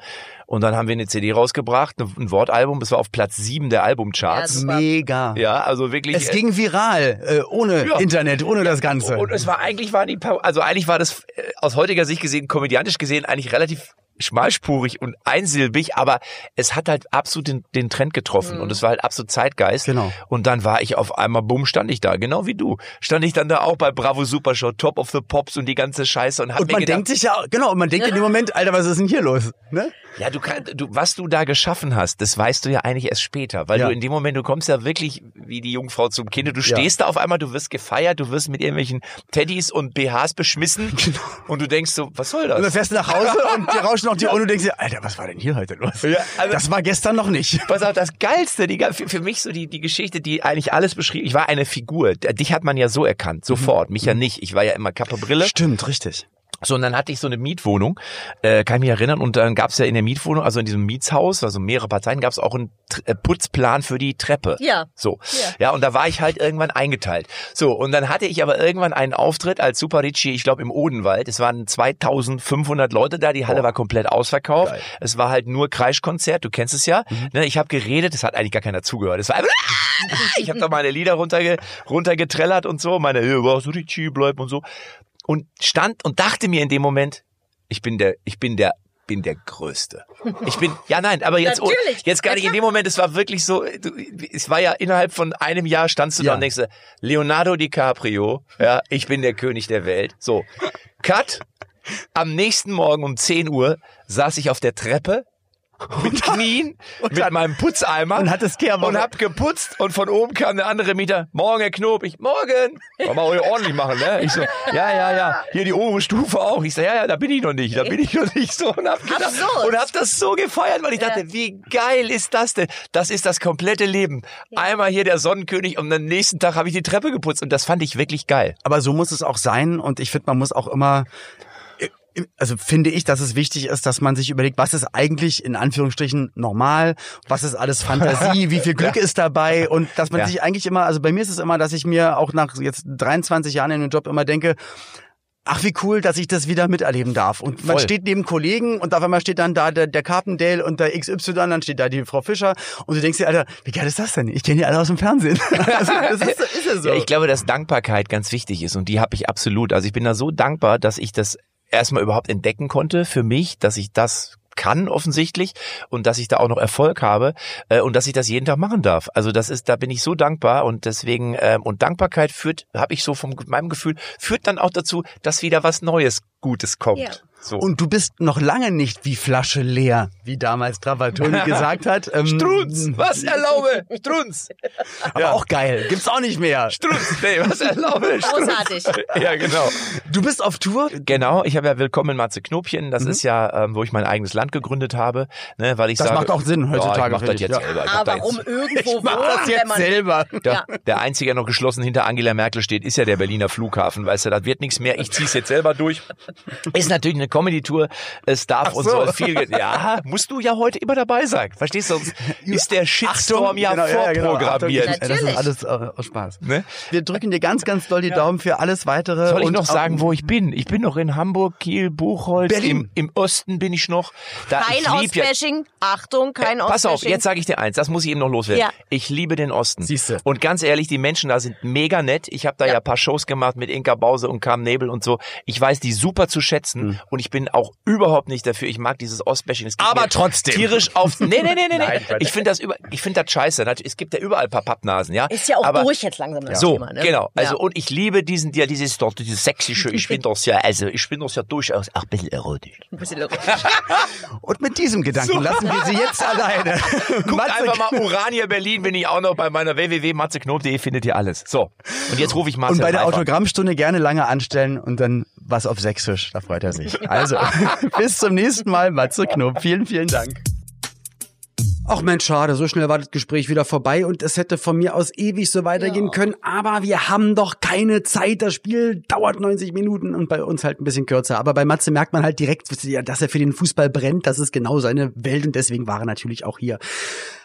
Und dann haben wir eine CD rausgebracht, ein Wortalbum, das war auf Platz sieben der Albumcharts. Ja, Mega. Ja, also wirklich. Es ging viral, äh, ohne ja. Internet, ohne das Ganze. Und es war eigentlich war die, also eigentlich war das äh, aus heutiger Sicht gesehen, komödiantisch gesehen, eigentlich relativ schmalspurig und einsilbig, aber es hat halt absolut den, den Trend getroffen mhm. und es war halt absolut Zeitgeist. Genau. Und dann war ich auf einmal, bumm, stand ich da, genau wie du. Stand ich dann da auch bei Bravo Super Show, Top of the Pops und die ganze Scheiße und hab Und man gedacht, denkt sich ja, genau, und man denkt in dem Moment, Alter, was ist denn hier los? Ne? Ja, du kannst, du, was du da geschaffen hast, das weißt du ja eigentlich erst später, weil ja. du in dem Moment, du kommst ja wirklich wie die Jungfrau zum Kind, du stehst ja. da auf einmal, du wirst gefeiert, du wirst mit irgendwelchen Teddys und BHs beschmissen genau. und du denkst so, was soll das? Und dann fährst du nach Hause und dir rauschen noch die Ohren und du denkst dir, Alter, was war denn hier heute los? Ja, also, das war gestern noch nicht. Pass auf, das Geilste, die, für, für mich so die, die Geschichte, die eigentlich alles beschrieben, ich war eine Figur, dich hat man ja so erkannt, sofort, mhm. mich ja nicht, ich war ja immer Kappe Brille. Stimmt, richtig. So, und dann hatte ich so eine Mietwohnung, äh, kann ich mich erinnern, und dann gab es ja in der Mietwohnung, also in diesem Mietshaus, also mehrere Parteien, gab es auch einen äh, Putzplan für die Treppe. Ja. So. Ja. ja, und da war ich halt irgendwann eingeteilt. So, und dann hatte ich aber irgendwann einen Auftritt als Super Ricci, ich glaube im Odenwald. Es waren 2500 Leute da, die Halle oh. war komplett ausverkauft. Geil. Es war halt nur Kreischkonzert, du kennst es ja. Mhm. Ne, ich habe geredet, es hat eigentlich gar keiner zugehört. Es war einfach, ich habe da meine Lieder runterge runtergetrellert und so, meine, was Ricci bleibt und so und stand und dachte mir in dem Moment, ich bin der, ich bin der bin der Größte. Ich bin, ja nein, aber jetzt, jetzt gar nicht in dem Moment, es war wirklich so, du, es war ja innerhalb von einem Jahr standst du ja. da und denkst, Leonardo DiCaprio, ja, ich bin der König der Welt. So, Cut, am nächsten Morgen um 10 Uhr saß ich auf der Treppe mit Knien, mit dann- meinem Putzeimer und hat das Kehrwoche. und hab geputzt und von oben kam der andere Mieter, morgen Herr Knob, ich, morgen, wollen wir heute ordentlich machen, ne? Ich so, ja, ja, ja, hier die obere Stufe auch. Ich so, ja, ja, da bin ich noch nicht, da bin ich noch nicht so und hab, gedacht, und hab das so gefeiert, weil ich dachte, wie geil ist das denn? Das ist das komplette Leben. Einmal hier der Sonnenkönig und am nächsten Tag habe ich die Treppe geputzt und das fand ich wirklich geil. Aber so muss es auch sein und ich finde, man muss auch immer also finde ich, dass es wichtig ist, dass man sich überlegt, was ist eigentlich in Anführungsstrichen normal, was ist alles Fantasie, wie viel Glück ist dabei und dass man Ja. sich eigentlich immer, also bei mir ist es immer, dass ich mir auch nach jetzt 23 Jahren in dem Job immer denke, Ach, wie cool, dass ich das wieder miterleben darf. Und man Voll. steht neben Kollegen und auf einmal steht dann da der, der Carpendale und der XY, dann steht da die Frau Fischer und du denkst dir, Alter, wie geil ist das denn? Ich kenne die alle aus dem Fernsehen. Also, das ist, ist ja so. Ja, ich glaube, dass Dankbarkeit ganz wichtig ist und die habe ich absolut. Also ich bin da so dankbar, dass ich das erstmal überhaupt entdecken konnte für mich, dass ich das kann offensichtlich und dass ich da auch noch Erfolg habe äh, und dass ich das jeden Tag machen darf. Also das ist, da bin ich so dankbar und deswegen ähm, und Dankbarkeit führt, habe ich so von meinem Gefühl, führt dann auch dazu, dass wieder was Neues, Gutes kommt. Ja. So. Und du bist noch lange nicht wie Flasche leer, wie damals Trapattoni gesagt hat. Ähm, Strunz, was erlaube? Strunz. Aber auch geil. Gibt's auch nicht mehr. Strunz, nee, was erlaube? Strunz. Großartig. Ja, genau. Du bist auf Tour. Genau, ich habe ja Willkommen in Matze Knopchen. Das ist ja, ähm, wo ich mein eigenes Land gegründet habe, ne, weil ich Das sage, macht auch Sinn heutzutage, Ja, ich mach das jetzt ja. selber. Aber jetzt, um irgendwo Ich mach wohnen, das wenn jetzt man selber. der, Ja. der einzige, der noch geschlossen hinter Angela Merkel steht, ist ja der Berliner Flughafen. Weißt du, das wird nichts mehr. Ich zieh's jetzt selber durch. Ist natürlich eine Comedy-Tour. Es darf Ach und so. soll viel. Ja, musst du ja heute immer dabei sein. Verstehst du? Sonst ist der Shitstorm ja Genau, vorprogrammiert. Achtung, das ist alles äh, aus Spaß. Ne? Wir drücken dir ganz, ganz doll die Daumen für alles weitere. Soll ich und noch sagen, wo ich bin? Ich bin noch in Hamburg, Kiel, Buchholz. Berlin. Im, Im Osten bin ich noch. Da, kein lieb ja, Ostbashing. Achtung, kein Äh, Pass auf, Ostbashing. jetzt sage ich dir eins, das muss ich eben noch loswerden. Ja. Ich liebe den Osten. Siehste. Und ganz ehrlich, die Menschen da sind mega nett. Ich habe da ja. Ja. ein paar Shows gemacht mit Inka Bause und Carmen Nebel und so. Ich weiß die super zu schätzen Hm. und ich bin auch überhaupt nicht dafür. Ich mag dieses Ostbashing. Aber trotzdem. Tierisch auf. Nee, nee, nee, nee. Nein, nee. Ich finde das über, ich finde das scheiße. Es gibt ja überall ein paar Pappnasen, ja. Ist ja auch Aber durch jetzt langsam das so, Thema. Ne? genau. Also ja. und ich liebe diesen, ja, dieses dort, dieses sächsische. Ich finde das ja, also ich finde das ja durchaus auch ein bisschen erotisch. Ein bisschen lustig. Und mit diesem Gedanken lassen wir sie jetzt alleine. Guckt Matze- einfach mal Urania Berlin, bin ich auch noch bei meiner www.matzeknob.de findet ihr alles. So. Und jetzt rufe ich Marcel Und bei der. Autogrammstunde gerne lange anstellen und dann was auf Sächsisch. Da freut er sich. Also, bis zum nächsten Mal, Matze Knob. Vielen, vielen Dank. Ach Mensch, schade, so schnell war das Gespräch wieder vorbei und es hätte von mir aus ewig so weitergehen können, aber wir haben doch keine Zeit. Das Spiel dauert 90 Minuten und bei uns halt ein bisschen kürzer. Aber bei Matze merkt man halt direkt, ja, dass er für den Fußball brennt. Das ist genau seine Welt und deswegen war er natürlich auch hier.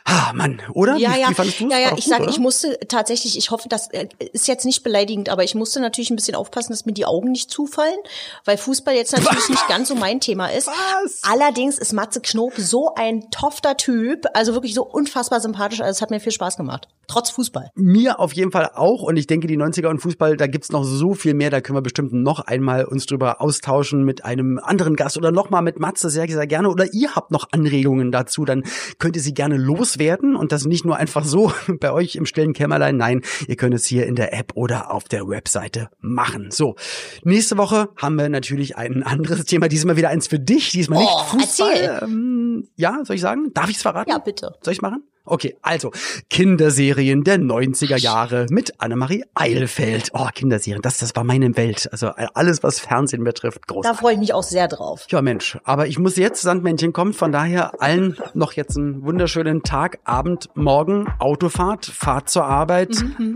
Ah, Mann, oder? Ja, wie, ja, wie ja, ja, ich sage, ich musste tatsächlich, ich hoffe, das äh, ist jetzt nicht beleidigend, aber ich musste natürlich ein bisschen aufpassen, dass mir die Augen nicht zufallen, weil Fußball jetzt natürlich nicht ganz so mein Thema ist. Was? Allerdings ist Matze Knob so ein tofter Typ, also wirklich so unfassbar sympathisch, also es hat mir viel Spaß gemacht. Trotz Fußball. Mir auf jeden Fall auch und ich denke, die 90er und Fußball, da gibt's noch so viel mehr, da können wir bestimmt noch einmal uns drüber austauschen mit einem anderen Gast oder nochmal mit Matze, sehr, sehr gerne. Oder ihr habt noch Anregungen dazu, dann könnt ihr sie gerne loswerden und das nicht nur einfach so bei euch im stillen Kämmerlein, nein, ihr könnt es hier in der App oder auf der Webseite machen. So, nächste Woche haben wir natürlich ein anderes Thema, diesmal wieder eins für dich, diesmal nicht Oh, Fußball. erzähl. Ähm, ja, soll ich sagen? Darf ich's verraten? Ja, bitte. Soll ich machen? Okay, also Kinderserien der 90er Jahre mit Annemarie Eilfeld. Oh, Kinderserien, das, das war meine Welt. Also alles, was Fernsehen betrifft, Da großartig. freue ich mich auch sehr drauf. Ja, Mensch, aber ich muss jetzt, Sandmännchen kommt, von daher allen noch jetzt einen wunderschönen Tag, Abend, Morgen, Autofahrt, Fahrt zur Arbeit,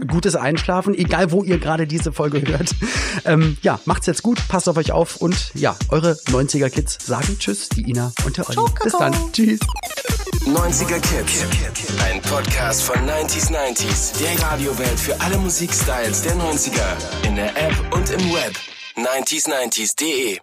gutes Einschlafen, egal wo ihr gerade diese Folge hört. Ähm, ja, macht's jetzt gut, passt auf euch auf und ja, eure 90er Kids sagen Tschüss, die Ina und der Olli. Bis dann. Tschüss. 90er Kids. Ein Podcast von 90s 90s. Der Radiowelt für alle Musikstyles der 90er. In der App und im Web. 90s90s.de